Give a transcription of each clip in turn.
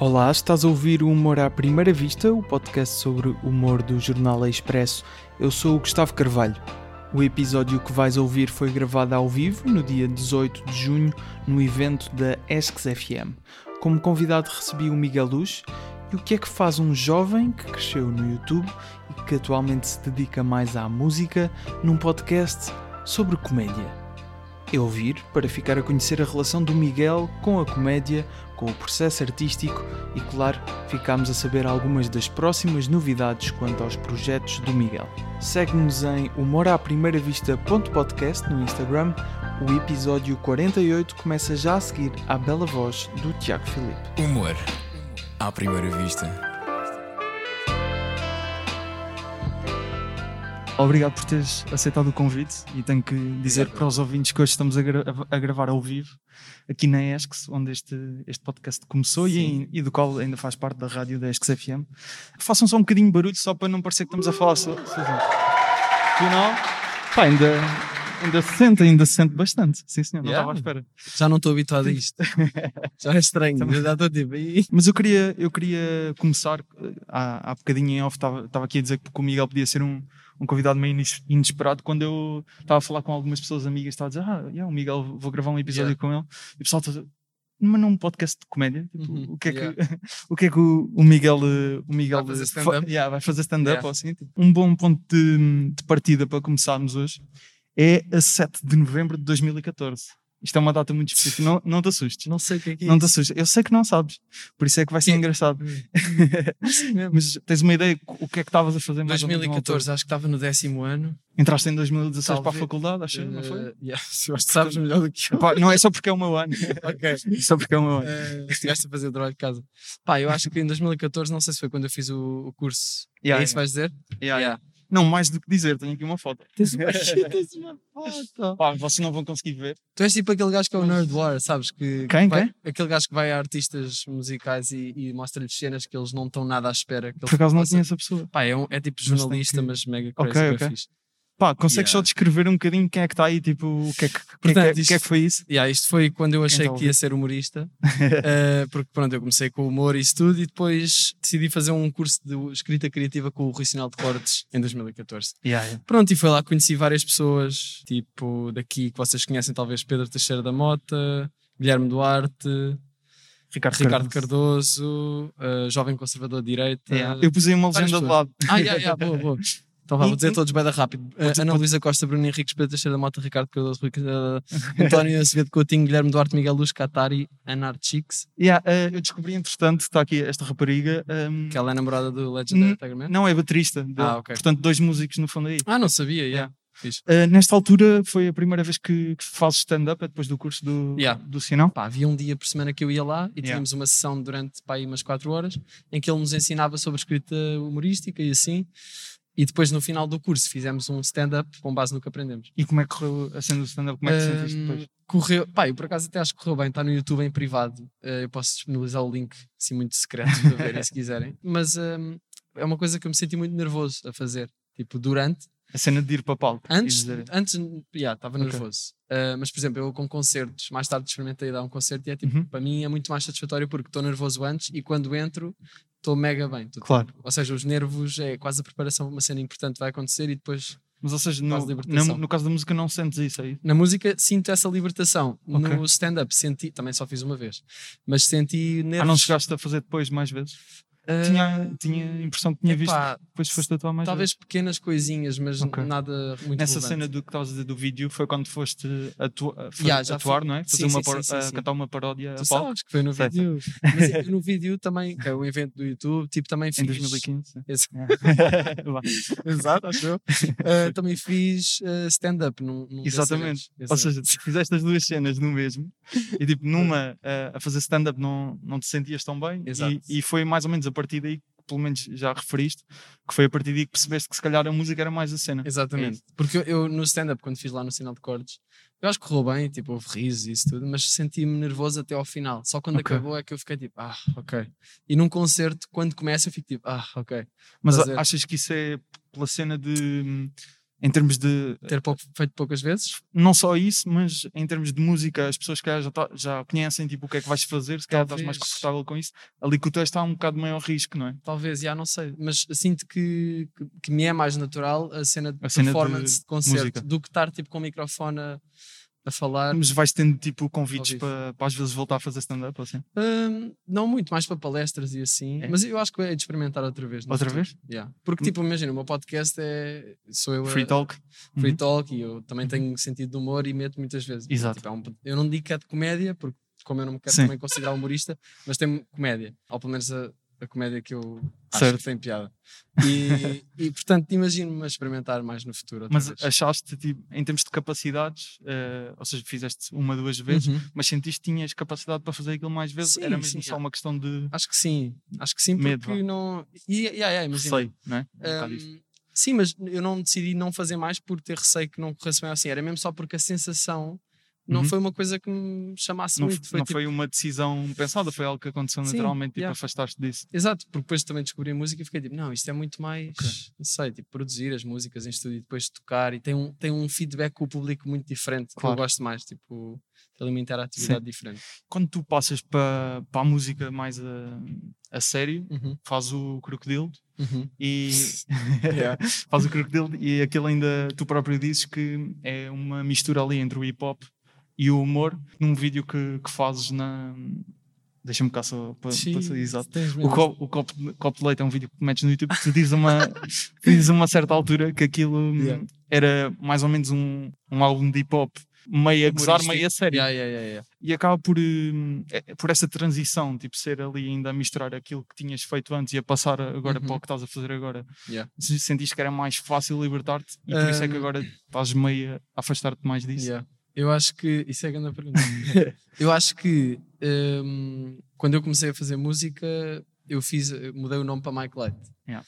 Olá, estás a ouvir o Humor à Primeira Vista, o podcast sobre humor do Jornal Expresso. Eu sou o Gustavo Carvalho. O episódio que vais ouvir foi gravado ao vivo no dia 18 de junho no evento da Esques FM. Como convidado recebi o Miguel Luz e o que é que faz um jovem que cresceu no YouTube e que atualmente se dedica mais à música num podcast sobre comédia. É ouvir para ficar a conhecer a relação do Miguel com a comédia, com o processo artístico e, claro, ficámos a saber algumas das próximas novidades quanto aos projetos do Miguel. Segue-nos em humoraprimeiravista.podcast no Instagram. O episódio 48 começa já a seguir à bela voz do Tiago Filipe. Humor à primeira vista. Obrigado por teres aceitado o convite e tenho que dizer para os ouvintes que hoje estamos a, gra a gravar ao vivo aqui na ESCS, onde este, este podcast começou e, e, do qual ainda faz parte da rádio da ESCS FM. Façam só um bocadinho de barulho só para não parecer que estamos a falar sobre. Afinal, pá, ainda, ainda se sente, ainda se sente bastante. Sim, senhor, não Yeah. estava à espera. Já não estou habituado a isto. Já é estranho. Também. Eu já estou tipo. Mas eu queria, eu queria começar, eh, há, há bocadinho em off, estava estava aqui a dizer que o Miguel podia ser um, um convidado meio ines- inesperado quando eu estava a falar com algumas pessoas amigas, estava a dizer, ah, yeah, o Miguel, vou gravar um episódio Yeah. com ele. E o pessoal está a dizer, mas num podcast de comédia, tipo, Uhum, o, que é que, yeah. o que é que o, Miguel, eh, o Miguel Vai fazer stand-up? yeah, vai fazer stand-up Yeah. ou assim. tipo. Um bom ponto de, de partida para começarmos hoje é a 7 de novembro de 2014. Isto é uma data muito específica, não, não te assustes. Não sei o que é que é Não te isso. assustes. Eu sei que não sabes. Por isso é que vai ser Sim. engraçado. Não sei mesmo. Mas tens uma ideia o que é que estavas a fazer na 2014, acho que estava no décimo ano. Entraste em 2016 para a Talvez. faculdade, acho, não foi? Eh, yeah, eu acho que sabes melhor do que eu. Epá, não é só porque é o meu ano. ok. só porque é o meu ano. Eh, Estiveste a fazer o trabalho de casa. Pá, eu acho que em 2014, não sei se foi quando eu fiz o, o curso. Yeah, é isso que vais dizer? yeah, yeah. Não, mais do que dizer, tenho aqui uma foto. Tens uma, tens uma foto. Pá, vocês não vão conseguir ver. Tu és tipo aquele gajo que é o Nerd War, sabes? Que, Quem, que vai- quem? Aquele gajo que vai a artistas musicais e, e mostra-lhes cenas que eles não estão nada à espera. Que Por acaso não possa- conheço a pessoa. Pá, é, um- é tipo Mas jornalista, que- mas mega Ok, crazy, ok. okay. Pá, consegues só Yeah. descrever um bocadinho quem é que está aí, tipo, o que é que, que, é que- Portanto, que é que foi isso? Yeah, isto foi quando eu achei a que ia ser humorista, eh, porque pronto, eu comecei com o humor e isso tudo, e depois decidi fazer um curso de escrita criativa com o Rui Sinal de Cortes em 2014. Yeah, yeah. Pronto, e foi lá que conheci várias pessoas, tipo daqui que vocês conhecem, talvez Pedro Teixeira da Mota, Guilherme Duarte, Ricardo, Ricardo Cardoso. Cardoso, eh, jovem conservador de direita. Yeah. Eu pus aí uma legenda de pessoas. lado. Ah, yeah, yeah, boa, boa. Então vá, vou dizer todos bem da rápido. Dizer- Ana Luísa Costa, Bruno Henriques, Pedro Teixeira da Mota, Ricardo Cardoso, Rui, eh, António Acevedo Coutinho, Guilherme Duarte, Miguel Luz, Catari, Ana Archix, Yeah, eh, eu descobri, entretanto, está aqui esta rapariga. ehm, que ela é namorada do Legendary Tiger Man. Não, é baterista. dele. Ah, ok. Portanto, dois músicos no fundo aí. Ah, não sabia, yeah. Yeah. Uh, nesta altura foi a primeira vez que, que fazes stand-up, é depois do curso do, Yeah. do Sinal. Pá, havia um dia por semana que eu ia lá e Yeah. tínhamos uma sessão durante pá, umas 4 horas em que ele nos ensinava sobre escrita humorística e assim. E depois no final do curso fizemos um stand-up com base no que aprendemos. E como é que correu a cena do stand-up? Como é que te sentiste depois? Correu, pá, eu por acaso até acho que correu bem, está no YouTube em privado. Eh, eu posso disponibilizar o link assim muito secreto para verem se quiserem. Mas hum, é uma coisa que eu me senti muito nervoso a fazer. Tipo, durante, A cena de ir para palco. Antes, antes yeah, estava Ok. nervoso. Uh, mas, por exemplo, eu com concertos, mais tarde experimentei dar um concerto e é tipo, Uhum. para mim é muito mais satisfatório porque estou nervoso antes e quando entro estou mega bem. Tô- Claro. Ou seja, os nervos é quase a preparação, uma cena importante vai acontecer e depois Mas, ou seja, no, na- no caso da música não sentes isso aí. na música sinto essa libertação. Ok. No stand-up senti, também só fiz uma vez, mas senti nervos. Ah, não chegaste a fazer depois mais vezes? Uh, Tinha, tinha a impressão que tinha visto epá, depois foste atuar mais talvez pequenas coisinhas, mas Ok. nada muito Nessa relevante. cena do que estavas a dizer do vídeo foi quando foste atua, a fa- Yeah, atuar, não é? Fazer Sim, uma sim, sim, sim, a sim. cantar uma paródia Tu a que foi no vídeo. Mas eu no vídeo também, que é um evento do YouTube, tipo, também fiz. em 2015. sim. Esse-. Exato, acho eu. Uh, também fiz uh, stand-up num, num Exatamente. Ou Esse- seja, tu fizeste as duas cenas no mesmo e tipo, numa eh, a fazer stand-up não, não te sentias tão bem e, e foi mais ou menos a partir daí, pelo menos já referiste, que foi a partir daí que percebeste que se calhar a música era mais a cena. Exatamente. Porque eu, eu no stand-up, quando fiz lá no sinal de cordes, eu acho que correu bem, tipo, houve risos e isso tudo, mas senti-me nervoso até ao final. Só quando Ok. acabou é que eu fiquei tipo, ah, ok. E num concerto, quando começa, eu fico tipo, ah, ok. Mas achas que isso é pela cena de, Em termos de. Ter pouco, feito poucas vezes? Não só isso, mas em termos de música, as pessoas que já, tá- já conhecem tipo, o que é que vais fazer, se calhar estás mais confortável com isso. Ali com o texto há um bocado maior risco, não é? Talvez, já não sei. Mas sinto que, que, que me é mais natural a cena de A cena de performance de, concerto música. do que estar tipo com o microfone a, a falar. Mas vais tendo tipo convites para, para às vezes voltar a fazer stand-up assim. Hum, não muito, mais para palestras e assim. É? Mas eu acho que é de experimentar outra vez. Outra futuro. vez? Yeah. Porque, tipo, imagina, o meu podcast é. Sou eu a- Free talk. free Uhum. talk e eu também tenho sentido de humor e meto muitas vezes. Exato. Tipo, é um- eu não digo que é de comédia, porque como eu não me quero Sim. também considerar humorista, mas tem comédia. Ou pelo menos a, a comédia que eu acho Certo. que tem piada. E, e portanto, imagino-me a experimentar mais no futuro. Mas vez. achaste, tipo, em termos de capacidades, eh, ou seja, fizeste uma, duas vezes, Uhum. mas sentiste que tinhas capacidade para fazer aquilo mais vezes? Sim, Era mesmo sim, só é. uma questão de Acho que sim, acho que sim, Medo, porque não. E, yeah, yeah, imagina, receio, não é? Um sim, mas eu não decidi não fazer mais por ter receio que não corresse bem assim. Era mesmo só porque a sensação não Uhum. foi uma coisa que me chamasse Não, muito. Foi não tipo- foi uma decisão pensada, foi algo que aconteceu Sim, naturalmente, tipo, yeah. afastaste disso. Exato, porque depois também descobri a música e fiquei tipo, não, isto é muito mais, Ok. não sei, tipo, produzir as músicas em estúdio e depois tocar e tem um, tem um feedback com o público muito diferente, que Claro. eu gosto mais, tipo, tem uma interatividade diferente. Quando tu passas para, para a música mais a, a sério, Uhum, faz o crocodilo uhum. e Yeah. faz o crocodilo e aquilo ainda tu próprio dizes que é uma mistura ali entre o hip hop e o humor num vídeo que, que fazes na deixa-me cá só para, exato o, copo, o copo, de- copo de leite é um vídeo que metes no YouTube que tu dizes a uma, a uma certa altura que aquilo hum, Yeah. era mais ou menos um, um álbum de hip hop meio a gozar, meio a sério Yeah, yeah, yeah, e acaba por, hum, é- por essa transição, tipo, ser ali ainda a misturar aquilo que tinhas feito antes e a passar agora Uhum. para o que estás a fazer agora. Sentiste que era mais fácil libertar-te e por isso é que Hum. agora estás meio a afastar-te mais disso. Eu acho que. Isso é a grande pergunta. eu acho que hum, quando eu comecei a fazer música, eu fiz, mudei o nome para Mike Light. Yeah.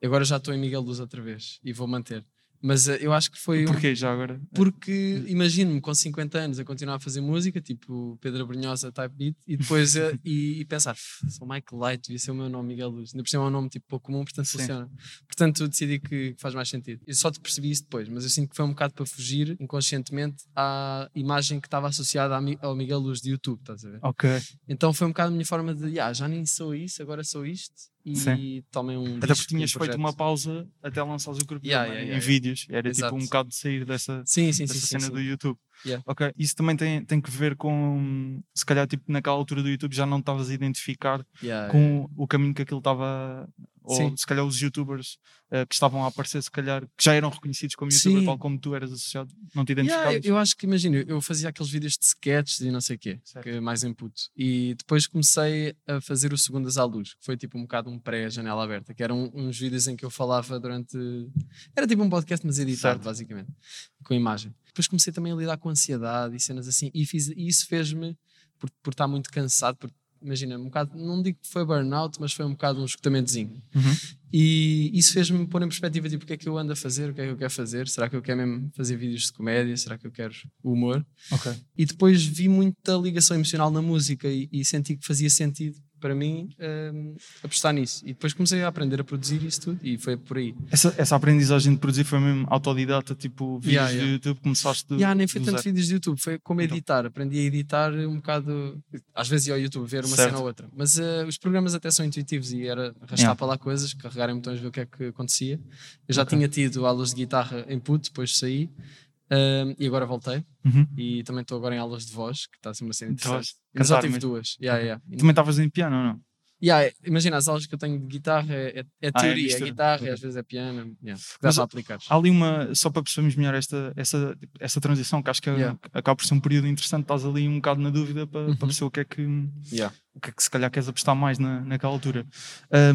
Agora já estou em Miguel Luz outra vez e vou manter. Mas eh, eu acho que foi. Porquê já agora? Porque imagino-me com 50 anos a continuar a fazer música, tipo Pedro Brunhosa type beat, e depois eh, e, e pensar, "F, sou Mike Light, devia ser o meu nome Miguel Luz. Ainda por cima é um nome tipo pouco comum, portanto Sim. funciona. Portanto decidi que faz mais sentido. Eu só te percebi isso depois, mas eu sinto que foi um bocado para fugir inconscientemente à imagem que estava associada ao Miguel Luz de YouTube, estás a ver? Ok. Então foi um bocado a minha forma de, "Ya, já nem sou isso, agora sou isto. E Sim. tomei um. Até porque tinhas um feito uma pausa até lançares o grupo Yeah, yeah, em yeah, yeah. vídeos. Era Exato. tipo um bocado de sair dessa, Sim, sim, dessa sim. cena do YouTube. Yeah. Ok. Isso também tem, tem que ver com se calhar tipo naquela altura do YouTube já não estavas a identificar Yeah, com o caminho que aquilo estava, ou Sim. se calhar os youtubers eh, que estavam a aparecer, se calhar que já eram reconhecidos como youtuber, Sim. tal como tu eras associado, não te Yeah, identificavas. eu, eu acho que, imagina, eu fazia aqueles vídeos de sketches e não sei o quê, Certo. que é mais input. E depois comecei a fazer o Segundas à Luz, que foi tipo um bocado um pré-janela aberta, que eram uns vídeos em que eu falava durante. Era tipo um podcast, mas editado, Certo. basicamente, com imagem. Depois comecei também a lidar com ansiedade e cenas assim, e, fiz, e isso fez-me, por, por estar muito cansado, por, imagina, um bocado, não digo que foi burnout, mas foi um bocado um escutamentozinho. Uhum. E isso fez-me pôr em perspectiva tipo, o que é que eu ando a fazer, o que é que eu quero fazer, será que eu quero mesmo fazer vídeos de comédia, será que eu quero humor? Ok. E depois vi muita ligação emocional na música e, e senti que fazia sentido para mim hum, apostar nisso. E depois comecei a aprender a produzir isso tudo e foi por aí. Essa, essa aprendizagem de produzir foi mesmo autodidata, tipo vídeos Yeah, yeah. de YouTube, começaste Yeah, nem foi do tanto vídeos de YouTube, foi como Então. editar. Aprendi a editar um bocado. Às vezes ia ao YouTube ver uma Certo. cena ou outra. Mas eh, os programas até são intuitivos e era arrastar Yeah. para lá coisas, carregar em botões, ver o que é que acontecia. Eu já Ok. tinha tido aulas de guitarra em puto, depois saí. Hum, e agora voltei. Uhum. E também estou agora em aulas de voz, que está a ser uma cena interessante. Mas só tive duas. Yeah, yeah. Também estavas em piano ou não? Yeah, imagina, as aulas que eu tenho de guitarra é, é- é Ah, é teoria, é, guitarra, Ok. e às vezes é piano. Yeah, dá para aplicar. Há ali uma, só para percebermos melhor esta, essa, essa transição, que acho que é- Yeah. acaba por ser um período interessante, estás ali um bocado na dúvida para, Uhum. para perceber o que é que, Yeah. O que é que se calhar queres apostar mais na, naquela altura.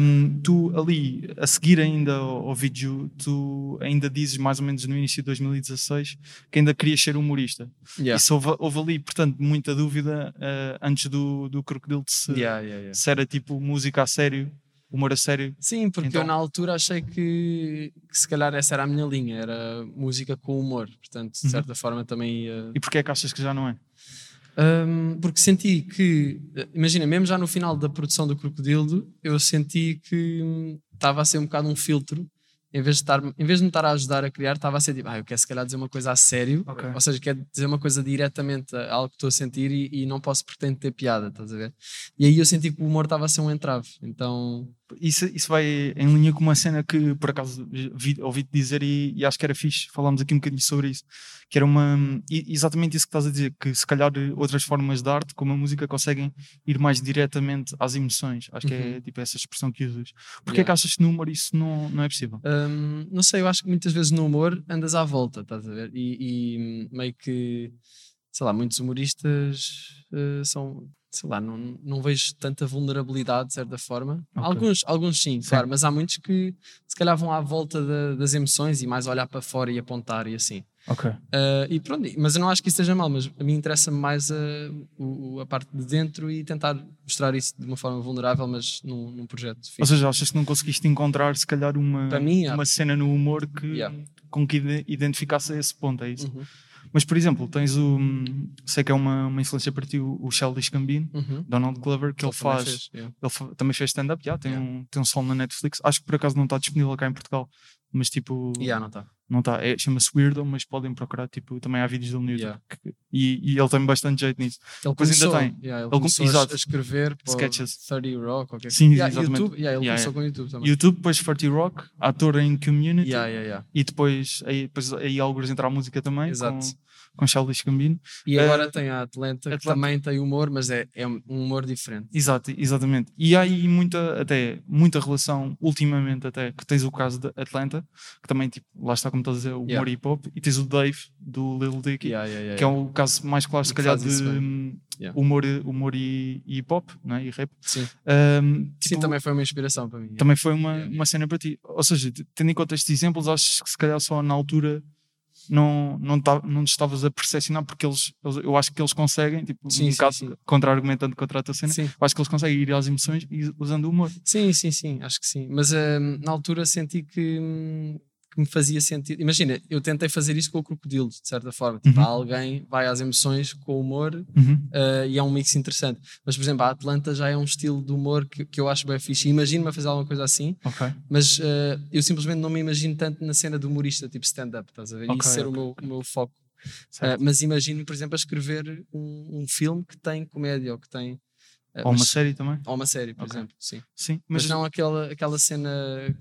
Hum, tu ali, a seguir ainda ao, ao vídeo, tu ainda dizes mais ou menos no início de 2016 que ainda querias ser humorista. Yeah. Isso houve, houve ali, portanto, muita dúvida eh, antes do, do Crocodilo de se, Yeah, yeah, se era tipo música a sério, humor a sério. Sim, porque Então- eu na altura achei que, que se calhar essa era a minha linha, era música com humor. Portanto, de Uhum. certa forma também ia. E porquê é que achas que já não é? Um, porque senti que, imagina, mesmo já no final da produção do Crocodilo, eu senti que hum, estava a ser um bocado um filtro em vez de, estar, em vez de me estar a ajudar a criar, estava a ser tipo, ah, eu quero se calhar dizer uma coisa a sério, Ok. ou seja, quero dizer uma coisa diretamente a algo que estou a sentir e, e não posso pretender ter piada, estás a ver? E aí eu senti que o humor estava a ser um entrave, então Isso, isso vai em linha com uma cena que por acaso vi- ouvi-te dizer e, e acho que era fixe, falámos aqui um bocadinho sobre isso, que era uma exatamente isso que estás a dizer, que se calhar outras formas de arte, como a música, conseguem ir mais diretamente às emoções. Acho que é Uhum. tipo essa expressão que usas. Porquê é que Yeah. achas que no humor isso não, não é possível? Hum, não sei, eu acho que muitas vezes no humor andas à volta, estás a ver? E, e, meio que, sei lá, muitos humoristas eh, são, sei lá, não, não vejo tanta vulnerabilidade de certa forma. Ok. Alguns, alguns sim, Sim. claro, mas há muitos que se calhar vão à volta da- das emoções e mais olhar para fora e apontar e assim. Ok. Ah, e pronto, mas eu não acho que isso esteja mal, mas a mim interessa-me mais a, o- o- a parte de dentro e tentar mostrar isso de uma forma vulnerável, mas num, num projeto Ou fixe. seja, achas que não conseguiste encontrar se calhar uma, mim, uma cena no humor que, Yeah. com que ide- identificasse esse ponto, é isso? Uhum, Mas por exemplo, tens o. Sei que é uma, uma influência para ti o, o Childish Gambino, uhum. Donald Glover, que ele, também faz. fez, yeah. Ele fa- também fez stand-up, já, tem, Yeah. um, tem um solo na Netflix. Acho que por acaso não está disponível cá em Portugal, mas tipo, Yeah, não está. não está. É, Chama-se Weirdo, mas podem procurar. Tipo, também há vídeos dele no YouTube. Yeah. que- e, e ele tem bastante jeito nisso. Ele Pois ainda começou, tem. yeah, ele Ele começou a- exato. a escrever Sketches. 30 Rock, qualquer Sim, yeah, exatamente. YouTube, yeah, ele começou com YouTube também. YouTube, depois 30 Rock, ator em Community. E depois aí, depois aí alguns entra a música também, Exato. com, com Childish Gambino. E agora tem a Atlanta, que Atlanta. também tem humor, mas é, é um humor diferente. Exato, exatamente. E há aí muita, até, muita relação, ultimamente até, que tens o caso de Atlanta, que também, tipo, lá está como estás a dizer, o humor hip hop, e tens o Dave, do Lil Dicky, Yeah, yeah, yeah, que é o caso mais claro, se que calhar, de hum, humor, humor e, e hip hop, não é? e rap. Sim. Sim, tipo, também foi uma inspiração para mim. também foi uma, uma cena para ti. Ou seja, tendo em conta estes exemplos, acho que se calhar só na altura não, não, tá, não te estavas a percepcionar, porque eles, eles- eu acho que eles conseguem, tipo, Sim, um sim, bocado contra-argumentando contra a tua cena, Sim. eu acho que eles conseguem ir às emoções usando o humor. Sim, sim, sim, acho que sim. Mas hum, na altura senti que, hum, que me fazia sentido. Imagina, eu tentei fazer isso com o crocodilo, de certa forma. Tipo, Uhum. alguém vai às emoções com humor Uhum. uh, e é um mix interessante. Mas, por exemplo, a Atlanta já é um estilo de humor que, que eu acho bem fixe. Imagino-me a fazer alguma coisa assim, Ok. mas uh, eu simplesmente não me imagino tanto na cena de humorista, tipo stand-up, estás a ver? E Ok, isso ser o, meu, o meu foco. Uh, mas imagino, por exemplo, a escrever um, um filme que tem comédia ou que tem. Uh, Ou uma mas- série também. ou uma série, por Ok. exemplo, sim. Sim, Mas, mas, não aquela, aquela cena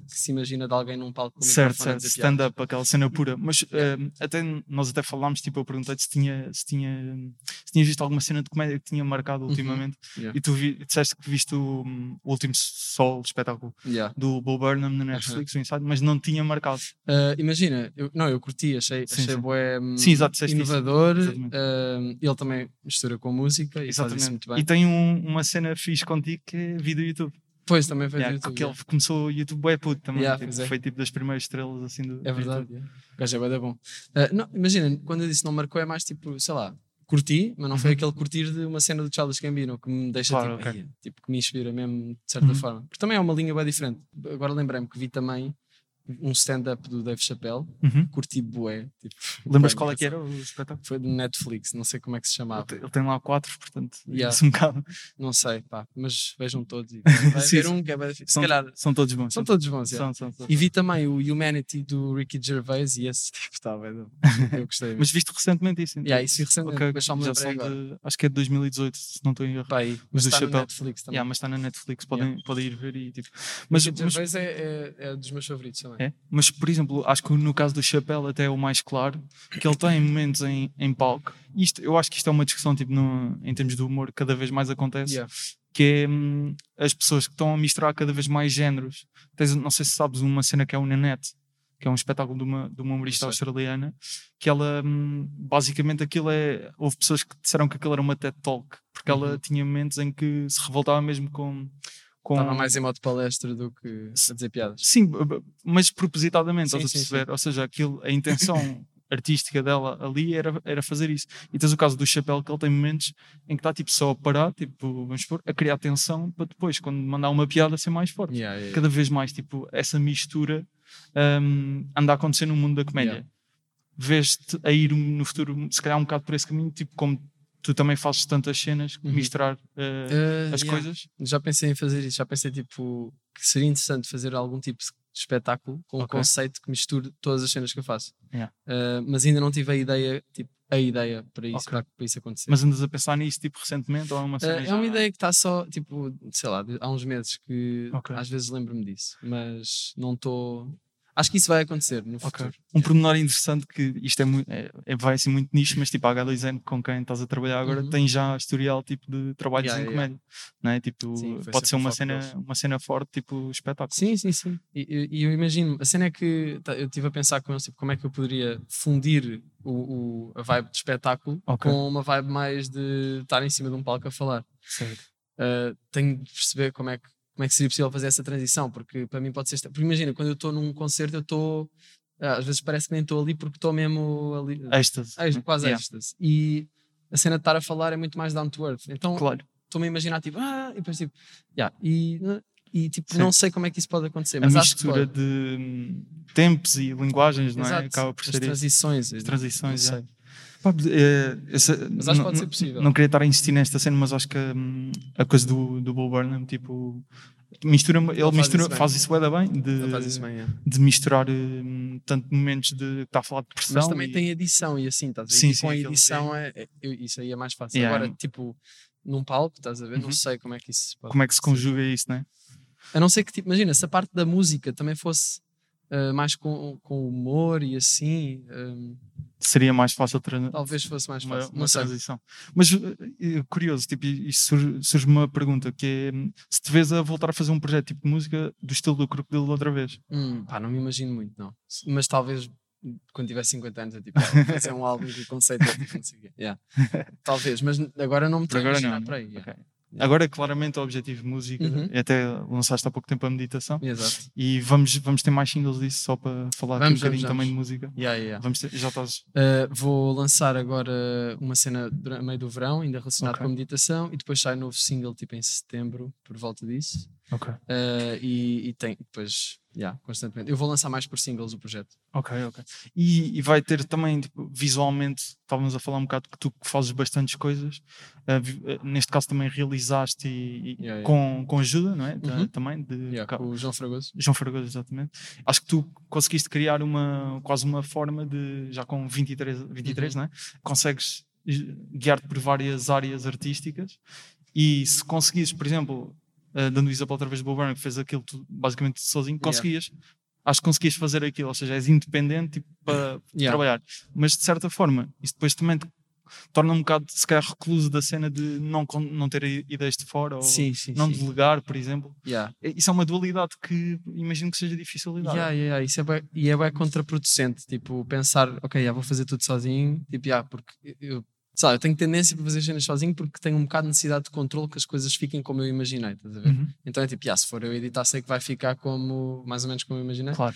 que se imagina de alguém num palco com certo, certo, stand-up, aquela cena pura. Mas Yeah. eh, até nós até falámos, tipo, eu perguntei-te se tinha, se tinha, se tinha visto alguma cena de comédia que tinha marcado ultimamente. Uhum. Yeah. E tu vi, disseste que viste o, o último Sol espetáculo Yeah. do Bo Burnham na Netflix, o Inside, mas não tinha marcado. Uh, imagina, eu, não, eu curti, achei, Sim, achei sim. bué, hum, Sim, exato, inovador. Exatamente. uh, ele também mistura com música e faz isso muito bem. E tem um- uma cena fixe contigo que é vídeo YouTube. Depois também foi Yeah, do YouTube. porque yeah. ele começou o YouTube é puto também. Yeah, tipo, pois é. Foi tipo das primeiras estrelas assim do É verdade. Yeah. O gajo é bué bom. Uh, não, imagina, quando eu disse não marcou, é mais tipo, sei lá, curti, mas não foi Uhum. aquele curtir de uma cena do Childish Gambino que me deixa Claro, tipo, ok. "Ai", tipo, que me inspira mesmo de certa Uhum. forma. Porque também é uma linha bem diferente. Agora lembrei-me que vi também um stand-up do Dave Chappelle, Uhum. curti bué. Tipo, Lembras qual é que era o espetáculo? Foi do Netflix, não sei como é que se chamava. Ele tem lá quatro, portanto, Yeah. isso um bocado. Não sei, pá, mas vejam todos. E vai Sim, um que é bem- São, calhar são todos bons. são todos bons. yeah. São, são, são. E vi também o Humanity do Ricky Gervais e esse tipo está bem. Eu gostei. mesmo. Mas viste recentemente isso? então? Yeah, isso vi recentemente, Ok, mas só me lembrei de, acho que é de 2018, se não estou em erro. Pá, aí, Mas está Chappelle. Netflix também. Yeah, mas está na Netflix, podem, podem ir ver e tipo. Mas, Ricky mas, Gervais é, é, é dos meus favoritos também. É, mas, por exemplo, acho que no caso do Chapéu até é o mais claro, que ele tem momentos em, em palco. Isto, eu acho que isto é uma discussão tipo, no, em termos de humor, cada vez mais acontece. Yeah. Que é hum, as pessoas que estão a misturar cada vez mais géneros. Tens, não sei se sabes uma cena que é o Nanette, que é um espetáculo de uma, de uma humorista australiana, que ela hum, basicamente aquilo é. Houve pessoas que disseram que aquilo era uma TED Talk, porque ela Uhum. tinha momentos em que se revoltava mesmo com. Com Estava mais em modo palestra do que a dizer piadas. Sim, mas propositadamente, Sim, estás a sim? Ou seja, aquilo, a intenção artística dela ali era, era fazer isso. E tens o caso do Chapéu, que ele tem momentos em que está tipo, só a parar, tipo, vamos supor, a criar tensão para depois, quando mandar uma piada, ser mais forte. Yeah, yeah, yeah. Cada vez mais, tipo, essa mistura hum, anda a acontecer no mundo da comédia. Vês-te a ir no futuro, se calhar um bocado por esse caminho, tipo, como tu também fazes tantas cenas, Uhum. misturar eh, Uh, as yeah. coisas. Já pensei em fazer isso, já pensei tipo que seria interessante fazer algum tipo de espetáculo com um Ok. conceito que misture todas as cenas que eu faço. Yeah. Uh, mas ainda não tive a ideia, tipo, a ideia para isso, Ok. para, para isso acontecer. Mas andas a pensar nisso tipo recentemente ou é uma Uh, cena é uma ideia que está só, tipo, sei lá, há uns meses que Ok. às vezes lembro-me disso, mas não estou. Acho que isso vai acontecer no futuro. Um pormenor interessante que isto é, muito, é, é- vai assim muito nicho, mas tipo a H2N com quem estás a trabalhar agora Uhum. tem já historial tipo de trabalhos Yeah, em yeah. comédia, não é? Tipo, Sim, pode ser uma cena, deles. uma cena forte, tipo espetáculo. Sim, sim, sim. E, eu imagino, a cena é que tá, eu estive a pensar com eles, tipo, como é que eu poderia fundir o, o- a vibe de espetáculo Ok. com uma vibe mais de estar em cima de um palco a falar. Certo. Uh, tenho de perceber como é, que, como é que seria possível fazer essa transição, porque para mim pode ser. Porque imagina, quando eu estou num concerto, eu estou. ah, às vezes parece que nem estou ali porque estou mesmo ali. Êxtase. ah, quase Yeah, êxtase. E a cena de estar a falar é muito mais down to earth. Então Claro. estou-me a imaginar tipo, ah, e depois tipo, yeah, e, e tipo, Sim. não sei como é que isso pode acontecer, A mas mistura de tempos e linguagens, não é? Exato, Acaba por as ser isso. transições. As transições, não é. sei. Pá, é, essa- Mas acho que pode ser possível. Não queria estar a insistir nesta cena, mas acho que hum, a coisa do, do Bo Burnham, tipo, mistura, ele, faz mistura, isso bem. faz isso bem, de, Ele faz isso bem, é. de misturar hum, tanto momentos de estar a falar de pressão. Mas também e- tem edição e assim, estás a ver? Sim, sim, com a edição é, é- isso aí é mais fácil. Yeah. Agora, tipo, num palco, estás a ver? Uhum. Não sei como é que isso pode como é que se conjuga isso, né? A não ser que, tipo, imagina, se a parte da música também fosse ah, mais com, com humor e assim, hum, Seria mais fácil talvez fosse mais uma, fácil. uma sei. transição. Mas eh, curioso, tipo, isto surge, uma pergunta que é hum, se te vês a voltar a fazer um projeto tipo de música do estilo do Crocodilo outra vez. Hum, pá, não me imagino muito, não. Mas talvez quando tiver 50 anos, eu tipo, fazer um álbum que o conceito é tipo, não sei o quê. Yeah. Talvez, mas agora não me Por estou a agora imaginar não. por aí. né? yeah. Agora, claramente, o objetivo de música, Uhum. é até lançaste há pouco tempo a meditação, Exato. e vamos, vamos ter mais singles disso só para falar aqui um Vamos, bocadinho vamos, também de vamos. música. Yeah, yeah. Vamos ter, já estás. Uh, vou lançar agora uma cena a meio do verão, ainda relacionada Ok. com a meditação, e depois sai novo single tipo em setembro, por volta disso. Ok. Uh, e, e tem depois, yeah, constantemente. Eu vou lançar mais por singles o projeto. Ok, ok. E, e vai ter também, tipo, visualmente, estávamos a falar um bocado que tu fazes bastantes coisas, eh, neste caso também realizaste e, e Yeah, yeah. Com, com ajuda, não é? Uhum. também, de Yeah, com o João Fragoso. João Fragoso, exatamente. Acho que tu conseguiste criar uma, quase uma forma de, já com 23, 23 Uhum. não é? Consegues guiar-te por várias áreas artísticas e se conseguires, por exemplo, eh, dando o exemplo outra vez do Burnham, que fez aquilo tu, basicamente sozinho, Yeah. conseguias. Acho que conseguias fazer aquilo, ou seja, és independente tipo, para Yeah. trabalhar. Mas de certa forma, isso depois também te torna um bocado, se calhar, recluso da cena de não, não ter ideias de fora ou Sim, sim, não sim. delegar, por exemplo. Yeah. Isso é uma dualidade que imagino que seja difícil lidar. Yeah, yeah. Isso é bué- e é bem contraproducente, tipo, pensar, ok, já vou fazer tudo sozinho, tipo, yeah, porque eu, sabe, eu tenho tendência para fazer as cenas sozinho porque tenho um bocado de necessidade de controle que as coisas fiquem como eu imaginei, estás a ver? Uhum, Então é tipo, yeah, se for eu editar, sei que vai ficar como, mais ou menos como eu imaginei. Claro.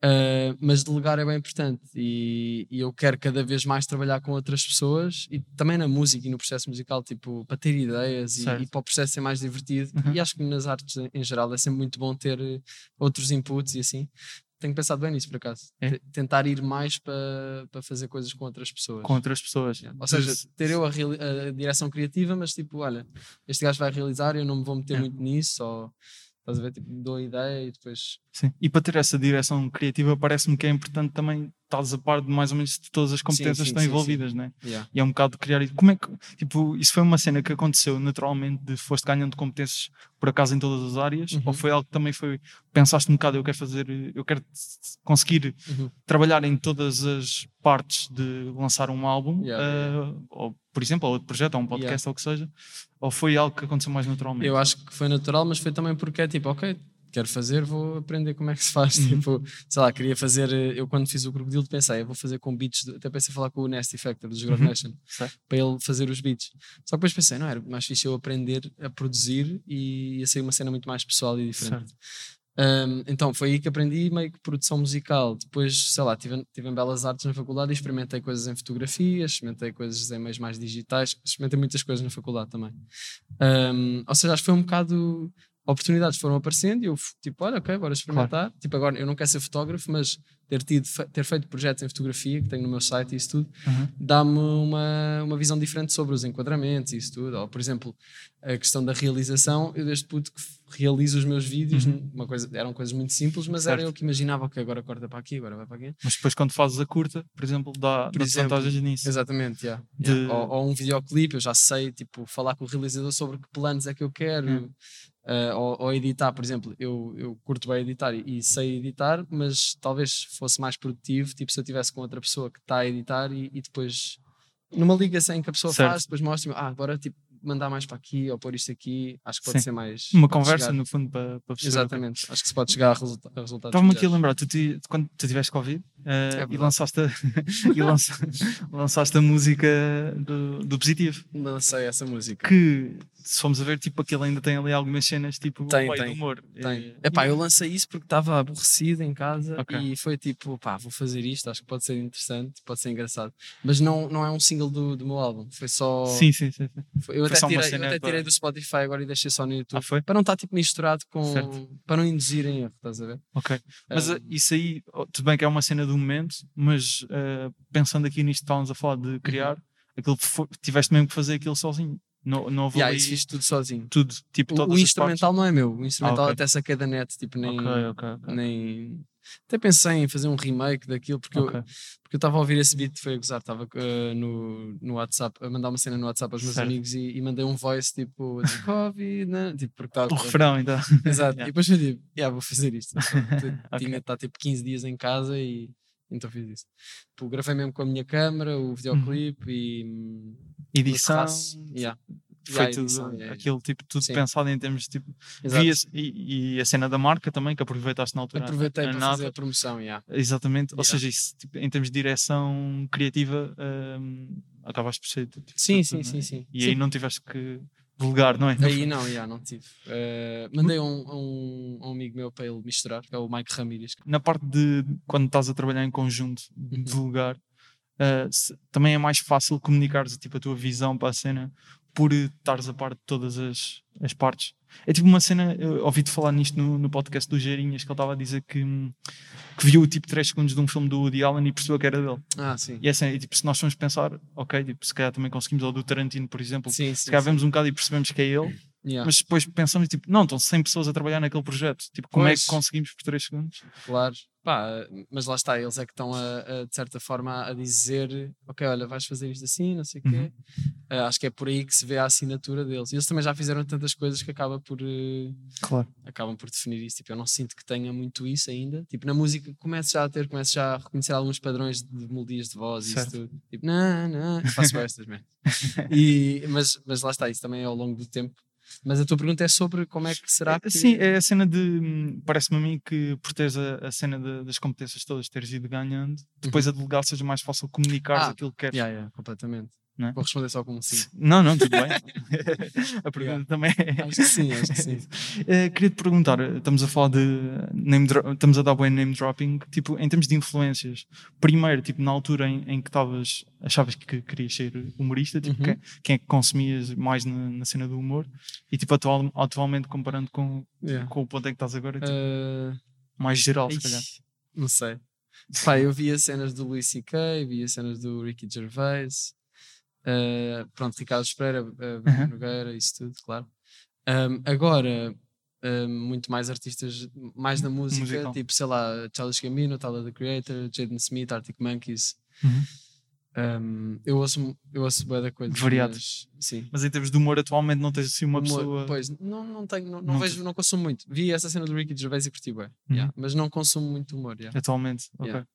Uh, mas delegar é bem importante e, e eu quero cada vez mais trabalhar com outras pessoas e também na música e no processo musical, tipo, para ter ideias e, e para o processo ser mais divertido. Uhum. E acho que nas artes em- em geral é sempre muito bom ter eh, outros inputs e assim. Tenho pensado bem nisso por acaso. É? Te- Tentar ir mais para, para fazer coisas com outras pessoas. Com outras pessoas. Yeah. Ou seja, ter eu a, a direção criativa, mas tipo, olha, este gajo vai realizar e eu não me vou meter Yeah. muito nisso, ou estás a ver, tipo, dou a ideia e depois Sim. E para ter essa direção criativa, parece-me que é importante também estás a par de mais ou menos de todas as competências sim, que estão sim, envolvidas, né? yeah. E é um bocado de criar. Como é que. Tipo, isso foi uma cena que aconteceu naturalmente, de foste ganhando competências por acaso em todas as áreas? Uhum. Ou foi algo que também foi. Pensaste um bocado, eu quero fazer. Eu quero conseguir Uhum. trabalhar em todas as partes de lançar um álbum, Yeah, yeah, eh, ou por exemplo, ou outro projeto, ou um podcast, ou o que seja, ou foi algo que aconteceu mais naturalmente? Eu acho que foi natural, mas foi também porque é tipo, ok, quero fazer, vou aprender como é que se faz. Uhum. Tipo, sei lá, queria fazer. eh, Eu quando fiz o Crocodilo pensei, eu vou fazer com beats, de- até pensei falar com o Nasty Factor dos Grove Uhum. Nation Certo. para ele fazer os beats. Só que depois pensei, não, era mais fixe eu aprender a produzir e ia sair uma cena muito mais pessoal e diferente. Um, então foi aí que aprendi meio que produção musical. Depois, sei lá, tive, tive em Belas Artes na faculdade e experimentei coisas em fotografia, experimentei coisas em meios mais digitais, experimentei muitas coisas na faculdade também. Um, ou seja, acho que foi um bocado. Oportunidades foram aparecendo e eu, tipo, olha, ok, bora experimentar. Tipo, agora eu não quero ser fotógrafo, mas ter, tido, ter feito projetos em fotografia, que tenho no meu site e isso tudo, Uhum. dá-me uma, uma visão diferente sobre os enquadramentos e isso tudo. Ou, por exemplo, a questão da realização, eu desde puto que realizo os meus vídeos, Uhum. uma coisa, eram coisas muito simples, mas era Certo. eu que imaginava, ok, agora corta para aqui, agora vai para aqui. Mas depois quando fazes a curta, por exemplo, dá, Por exemplo, vantagens nisso. Exatamente, yeah, De- yeah. Ou, ou um videoclipe, eu já sei, tipo, falar com o realizador sobre que planos é que eu quero. Hum. Uh, ou, ou editar, por exemplo, eu, eu curto bem editar e, e sei editar, mas talvez fosse mais produtivo, tipo, se eu estivesse com outra pessoa que está a editar e, e depois numa ligação em que a pessoa Certo. faz, depois mostra-me, ah, agora tipo, mandar mais para aqui ou pôr isto aqui, acho que pode Sim. ser mais. Uma conversa, chegar- no fundo, para, para perceber. Exatamente, acho que se pode chegar a, resulta a resultados. Estava-me aqui a lembrar, tu, ti- quando tu tiveste Covid eh, É e lançaste a, e lança- lançaste a música do, do Positivo, Lancei essa música. que se formos a ver, tipo, aquilo ainda tem ali algumas cenas, tipo, Tem, tem, de humor. Tem. Eh, Epá, eu lancei isso porque estava aborrecido em casa Ok. e foi tipo, pá, vou fazer isto, acho que pode ser interessante, pode ser engraçado. Mas não, não é um single do, do meu álbum, foi só. Sim, sim, sim. sim. foi- eu foi até, tirei, eu até para- tirei do Spotify agora e deixei só no YouTube. Ah, foi? Para não estar tipo misturado com. Certo. Para não induzir em erro, estás a ver? Ok. Mas Um, eh, isso aí, oh, tudo bem que é uma cena do momento, mas eh, pensando aqui nisto que estávamos a falar Uhum. de criar, aquilo foi- tiveste mesmo que fazer aquilo sozinho. Não, não houve Yeah, isso fiz tudo sozinho. tudo, tipo, O, o instrumental não é meu, o instrumental ok. até saquei da net, tipo, nem. partes. Ok, ok, ok. nem... Até pensei em fazer um remake daquilo, porque eu, estava a ouvir esse beat, foi a gozar, estava eh, no, no WhatsApp, a mandar uma cena no WhatsApp aos meus Certo. amigos e, e mandei um voice tipo de Covid, né? tipo, porque estava. O refrão, então. Exato, Yeah. e depois eu digo, yeah, vou fazer isto. Tinha Ok. de estar tipo 15 dias em casa e então fiz isso. Tipo, gravei mesmo com a minha câmera, o videoclipe e. hum, no Edição. Yeah. foi Yeah, tudo, edição, yeah, aquilo tipo, tudo Sim. pensado em termos de tipo. E, e a cena da marca também, que aproveitaste na altura. Aproveitei para nada. fazer a promoção, yeah. Exatamente, ou seja, isso, tipo, em termos de direção criativa, hum, acabaste por ser. Tipo, Sim, tudo, sim, né? sim, sim. E Sim. aí não tiveste que delegar, não é? Aí não, já, não tive. Eh, mandei a um, um, um amigo meu para ele misturar, que é o Mike Ramirez. Na parte de quando estás a trabalhar em conjunto, de Uhum. delegar, uh, se- também é mais fácil comunicares tipo, a tua visão para a cena por estares a par de todas as, as partes. É tipo uma cena, ouvi-te falar nisto no, no podcast do Geirinhas, que ele estava a dizer que, que viu tipo 3 segundos de um filme do Woody Allen e percebeu que era dele. Ah, sim. E assim, e, tipo, se nós formos pensar, ok, tipo, se calhar também conseguimos, ou do Tarantino, por exemplo, Sim, se sim. calhar sim. vemos um bocado e percebemos que é ele, Yeah, mas depois pensamos, tipo, não, estão 100 pessoas a trabalhar naquele projeto. Tipo, como é Pois. que conseguimos por 3 segundos? Claro. Pá, mas lá está, eles é que estão a, a, de certa forma a dizer: Ok, olha, vais fazer isto assim, não sei o quê. Uhum. Eh, acho que é por aí que se vê a assinatura deles. E eles também já fizeram tantas coisas que acaba por, eh, Claro. acabam por definir isso. Tipo, eu não sinto que tenha muito isso ainda. Tipo, na música começo já a ter, começo já a reconhecer alguns padrões de melodias de voz e isso tudo. Tipo, não, não, faço estas e, mas, mas lá está, isso também é ao longo do tempo. Mas a tua pergunta é sobre como é que será que. Sim, é a cena de. Parece-me a mim que por teres a, a cena de- das competências todas, teres ido ganhando, depois a delegar seja mais fácil comunicar Ah, aquilo que queres. Yeah, yeah, completamente. É? Vou responder só com um sim. Não, não, tudo bem. a pergunta também é. Acho que sim, acho que sim. Eh, Queria-te perguntar, eh, estamos a falar de name estamos a dar bem name dropping, tipo, em termos de influências, primeiro, tipo, na altura em, em que estavas, achavas que querias ser humorista, tipo, Uhum. quem, quem é que consumias mais na, na cena do humor, e tipo, atual, atualmente comparando com, Yeah. com o ponto em que estás agora, tipo, Uh, mais geral, se calhar. ixi, não sei. Pá, eu via cenas do Luís C.K., via cenas do Ricky Gervais, uh, pronto, Ricardo Espera, uh, Uhum. Nogueira, isso tudo, claro. Um, agora, um, muito mais artistas, mais na música, Musical. tipo, sei lá, Charles Gambino, Tyler, the Creator, Jaden Smith, Arctic Monkeys. Uhum. Um, eu ouço, eu ouço bué da coisa. Variado. mas, Sim. Mas em termos de humor, atualmente não tens assim uma Humor, pessoa. Pois, não, não tenho, não, não Não vejo, não consumo muito. Vi essa cena do Ricky Gervais e curti bué, Uhum. yeah, mas não consumo muito humor. yeah. Atualmente, ok. Yeah.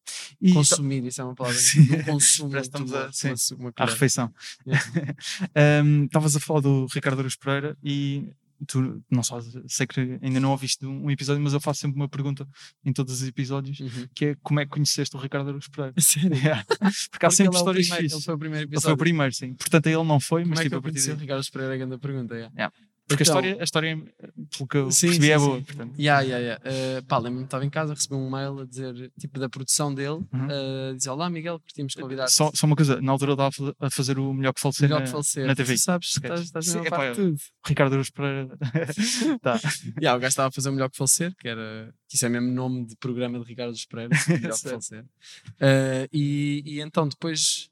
E tá- Consumir, isso é uma palavra. Sim. Não consumo estamos a- sim. uma à refeição. Yeah. Um, Estavas a falar do Ricardo Aruz Pereira e tu não só sei que ainda não ouviste um episódio, mas eu faço sempre uma pergunta em todos os episódios Uhum. que é como é que conheceste o Ricardo Aruz Pereira? Sério? Yeah. Porque há Porque sempre ele é histórias primeiro- Ele foi o primeiro Ele foi o episódio. primeiro, sim. Portanto, ele não foi, Como mas é que tipo eu a partir conheci o. Ricardo Pereira? É grande pergunta. yeah. Porque Então- a história, a história, pelo que eu Sim, percebi, sim, é sim. boa. Portanto, Yeah, yeah, yeah. Uh, pá, lembro-me estava em casa, recebi um mail a dizer, tipo, da produção dele, Uhum. uh, dizer: Olá, Miguel, curtimos convidar só, só uma coisa, na altura eu estava a fa- a fazer o melhor que falecer, Melhor na, que falecer. na TV. Tu sabes, estás, estás Sim, na parte de tudo. Ricardo Aruz Pereira. tá. Yeah, o gajo estava a fazer o melhor que falecer, que era. que Isso é mesmo nome de programa de Ricardo Pereira, melhor que falecer. Uh, e, e então depois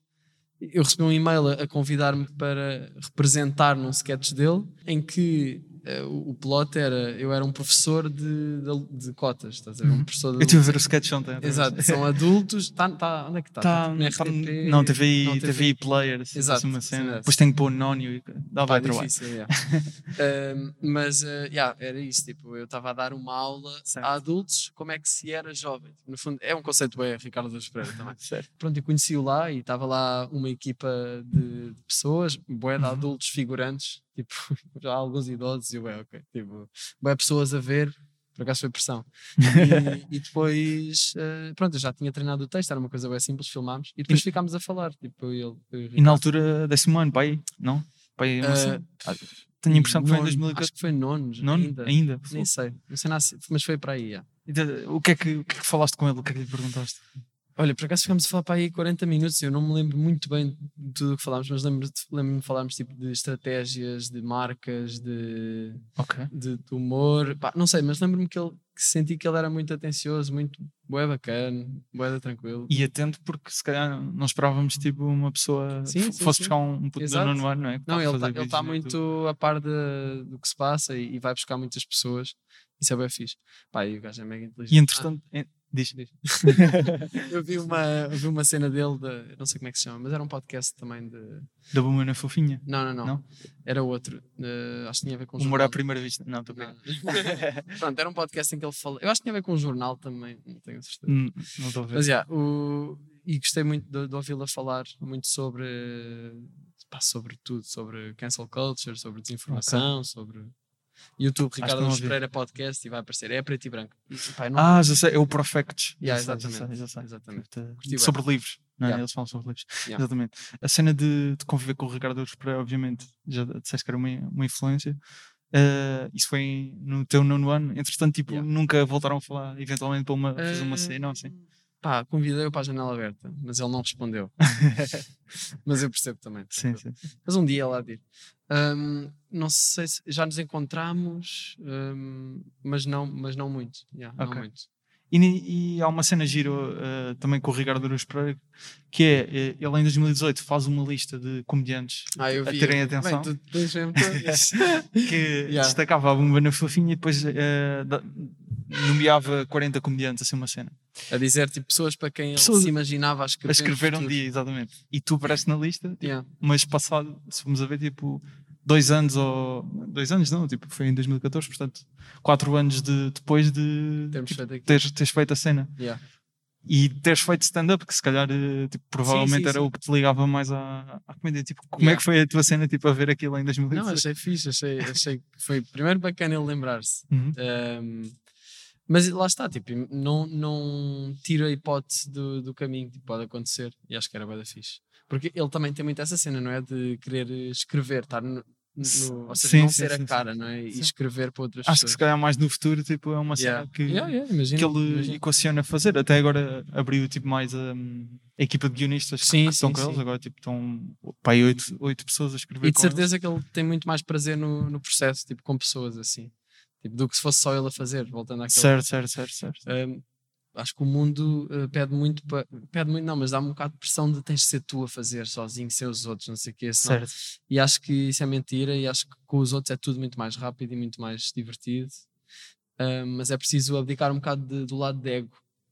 eu recebi um e-mail a, convidar-me para representar num sketch dele, em que o, o plot era, eu era um professor de, de, de cotas, estás a ver? Um Uhum. professor Eu estive a ver o sketch ontem. Exato, são adultos. Tá, tá, onde é que está? Tá, no tá- RTP? não, TVI, Não, TVI Player, assim, Exato, uma cena. Depois tenho que pôr o nónio e dá vai trabalho. difícil, yeah. Um, mas, uh, yeah, era isso, tipo, eu estava a dar uma aula Certo. a adultos como é que se era jovem. No fundo, é um conceito é Ricardo dos Pereira também. Certo. Pronto, eu conheci-o lá e estava lá uma equipa de, pessoas, bué de Uhum. adultos figurantes, tipo, já alguns idosos, e eu, é, ok, tipo, bué pessoas a ver, por acaso foi pressão. E, e depois, uh, pronto, eu já tinha treinado o texto, era uma coisa bem simples, filmámos, e depois E- ficámos a falar, tipo, eu e ele. eu e na altura, décimo ano, pai, não? Pai, cena. Ah, Tenho a impressão que foi em Nono, 2014. Acho que foi nono, Nono? ainda. Ainda? Nem sei, não sei nada, mas foi para aí. yeah. Então, O que, é que, o que é que falaste com ele? O que é que lhe perguntaste? Olha, por acaso ficámos a falar para aí 40 minutos. Eu não me lembro muito bem de tudo o que falámos, mas lembro-me lembro de falarmos tipo de estratégias, de marcas, de, Ok. de, de humor. Pá, não sei, mas lembro-me que, ele, que senti que ele era muito atencioso, muito bué bacana, bué tranquilo. E atento, porque se calhar não esperávamos tipo uma pessoa Sim, sim, fosse sim. buscar um, um puto Exato. do nono ano, não é? Que Não, a ele está tá YouTube. muito a par de, do que se passa e, e vai buscar muitas pessoas. Isso é bem fixe. Pá, e o gajo é mega inteligente. E entretanto, é- diz. Diz. eu vi uma, vi uma cena dele, de, não sei como é que se chama, mas era um podcast também de. Da Bumana Fofinha. Não, não, não. Não? Era outro. eh, acho que tinha a ver com Humor jornal. à primeira vista. Não, estou bem. Pronto, era um podcast em que ele fala. Eu acho que tinha a ver com um jornal também, não tenho certeza. Hum, Não estou a ver. Mas já, o... e gostei muito de, de ouvi-la falar muito sobre, pá, sobre tudo, sobre cancel culture, sobre desinformação, sobre YouTube, Ricardo ouvi. Pereira podcast e vai aparecer. É preto e branco. Não- Ah, já sei, é o Profects. Yeah, já sei, já exatamente, sei, já sei. exatamente. Curti. Sobre livros, não é? Yeah. Eles falam sobre livros. Yeah. Exatamente. A cena de, de conviver com o Ricardo Aruz Pereira, obviamente, já disseste que era uma, uma influência. Eh, isso foi em- no teu nono ano. Entretanto, tipo, Yeah. nunca voltaram a falar, eventualmente, para uma, fazer uma Eh, cena ou assim. Pá, convidei-o para a janela aberta, mas ele não respondeu. mas eu percebo também. Sim, sim. Mas um dia lá de ir. Ahm, não sei se já nos encontramos, ahm, mas, não, mas não muito. Yeah, Ok. Não muito. E, e há uma cena giro eh, também com o Ricardo Aruz Pereira, que é, eh, ele em 2018 faz uma lista de comediantes Ah, a terem atenção. Bem, tu todas. que Yeah. destacava a bomba na fofinha e depois da- nomeava 40 comediantes, assim uma cena. a dizer tipo pessoas para quem Pessoas ele se imaginava a escrever. a escrever um dia, exatamente. E tu apareces na lista, tipo, Yeah. mas passado, se formos a ver, tipo, dois anos ou. Dois anos não, tipo, foi em 2014, portanto, quatro anos de, depois de tipo, feito teres, teres feito a cena. Yeah. E teres feito stand-up, que se calhar eh, tipo, provavelmente sim, era sim. o que te ligava mais à, à comédia. Tipo, como é Yeah. que foi a tua cena tipo, a ver aquilo em 2018? Não, achei fixe, achei, achei que foi primeiro bacana ele lembrar-se. Uhum. Mas lá está, tipo, não, não tiro a hipótese do, do caminho, tipo, pode acontecer, e acho que era bem da fixe. Porque ele também tem muito essa cena, não é? De querer escrever, estar no, no- ou seja, Sim, não sim, ser sim, a cara, não é? E escrever para outras Acho que pessoas. se calhar mais no futuro tipo, é uma cena Yeah. que, Yeah, yeah, imagino, que ele imagino. equaciona fazer. Até agora abriu tipo, mais hum, a equipa de guionistas Sim, que estão com eles. Agora tipo, estão pá, aí oito, oito pessoas a escrever. E de com eles. certeza que ele tem muito mais prazer no, no processo, tipo, com pessoas assim. Tipo, do que se fosse só ele a fazer, voltando àquele Certo, certo, certo, certo. Um, acho que o mundo uh, pede muito, pa- pede muito, não, mas dá um bocado de pressão de tens de ser tu a fazer sozinho, sem os outros, não sei o quê. senão- certo. E acho que isso é mentira e acho que com os outros é tudo muito mais rápido e muito mais divertido. Mas é preciso abdicar um bocado de- do lado de ego,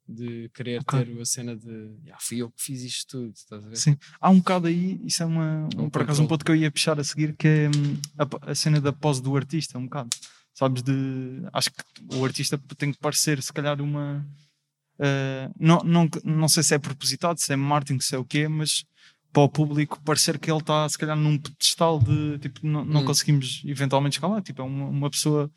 de querer Ok. ter a cena de "Ah, fui eu que fiz isto tudo, estás a ver? Sim. Há um bocado aí, isso é uma, um, Um por acaso um ponto que eu ia puxar a seguir, que é hum, a, a cena da pose do artista, um bocado. Sabes, de. Acho que o artista tem que parecer, se calhar, uma. eh, não, não, não sei se é propositado, se é marketing, se é o quê, mas para o público parecer que ele está, se calhar, num pedestal de. Tipo, não, não Hum. conseguimos eventualmente escalar. Tipo, é uma, uma pessoa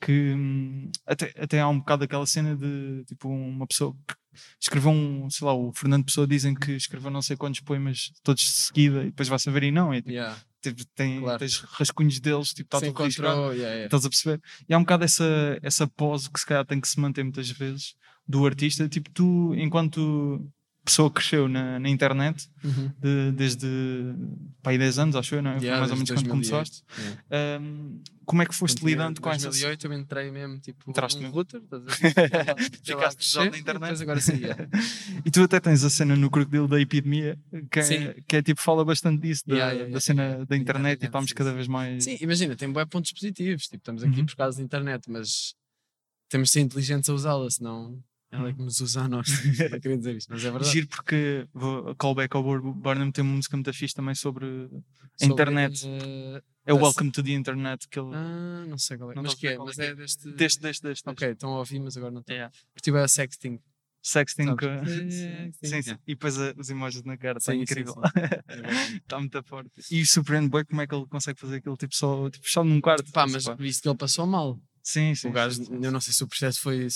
que. hum, Até, até há um bocado aquela cena de. Tipo, uma pessoa que escreveu um, sei lá, o Fernando Pessoa dizem que escreveu não sei quantos poemas todos de seguida e depois vai saber e não, é, tipo, Yeah. Tipo, tem, Claro. tens rascunhos deles, tipo, está tudo riscado, yeah, yeah. estás a perceber? E há um bocado essa, essa pose que se calhar tem que se manter muitas vezes do artista, tipo, tu, enquanto pessoa que cresceu na, na internet Uhum. de- desde pá, aí 10 anos, acho eu, não é? Yeah, mais ou menos quando 2008. começaste. Yeah. Um, como é que foste lidando em com essas 2008 eu entrei mesmo, tipo, Entraste um mesmo? router, estás a ver? Ficaste já na internet. agora sim, yeah. E tu até tens a cena no Crocodilo da epidemia, que é, que é tipo, fala bastante disso, da, da cena da internet, e estamos cada vez mais. Sim, imagina, tem bué pontos positivos. Tipo, estamos aqui Uhum. por causa da internet, mas temos de ser inteligentes a usá-la, senão ela é que nos usa a nós. Não queria dizer isto, mas é verdade. Giro porque vou, callback ao Burnham tem uma música muito fixe também sobre a Sobre, internet. eh, É o Welcome to the Internet que ele. ah, não sei qual é. Não mas que é? Mas é que é deste. Deste, deste, deste. Ok, estão a ouvir, mas agora não estou. Yeah. Porque tipo é a sexting. Sexting. Sabes? com- Sim, Sim, sim. yeah. E depois a- os emojis na cara, está Sim, sim, incrível. sim. É. Está muito forte. E surpreende bem como é que ele consegue fazer aquilo tipo só tipo, fechado num quarto. Pá, Assim, mas pá. visto que ele passou mal. Sim, sim. o gajo, sim, sim. eu não sei se o processo foi.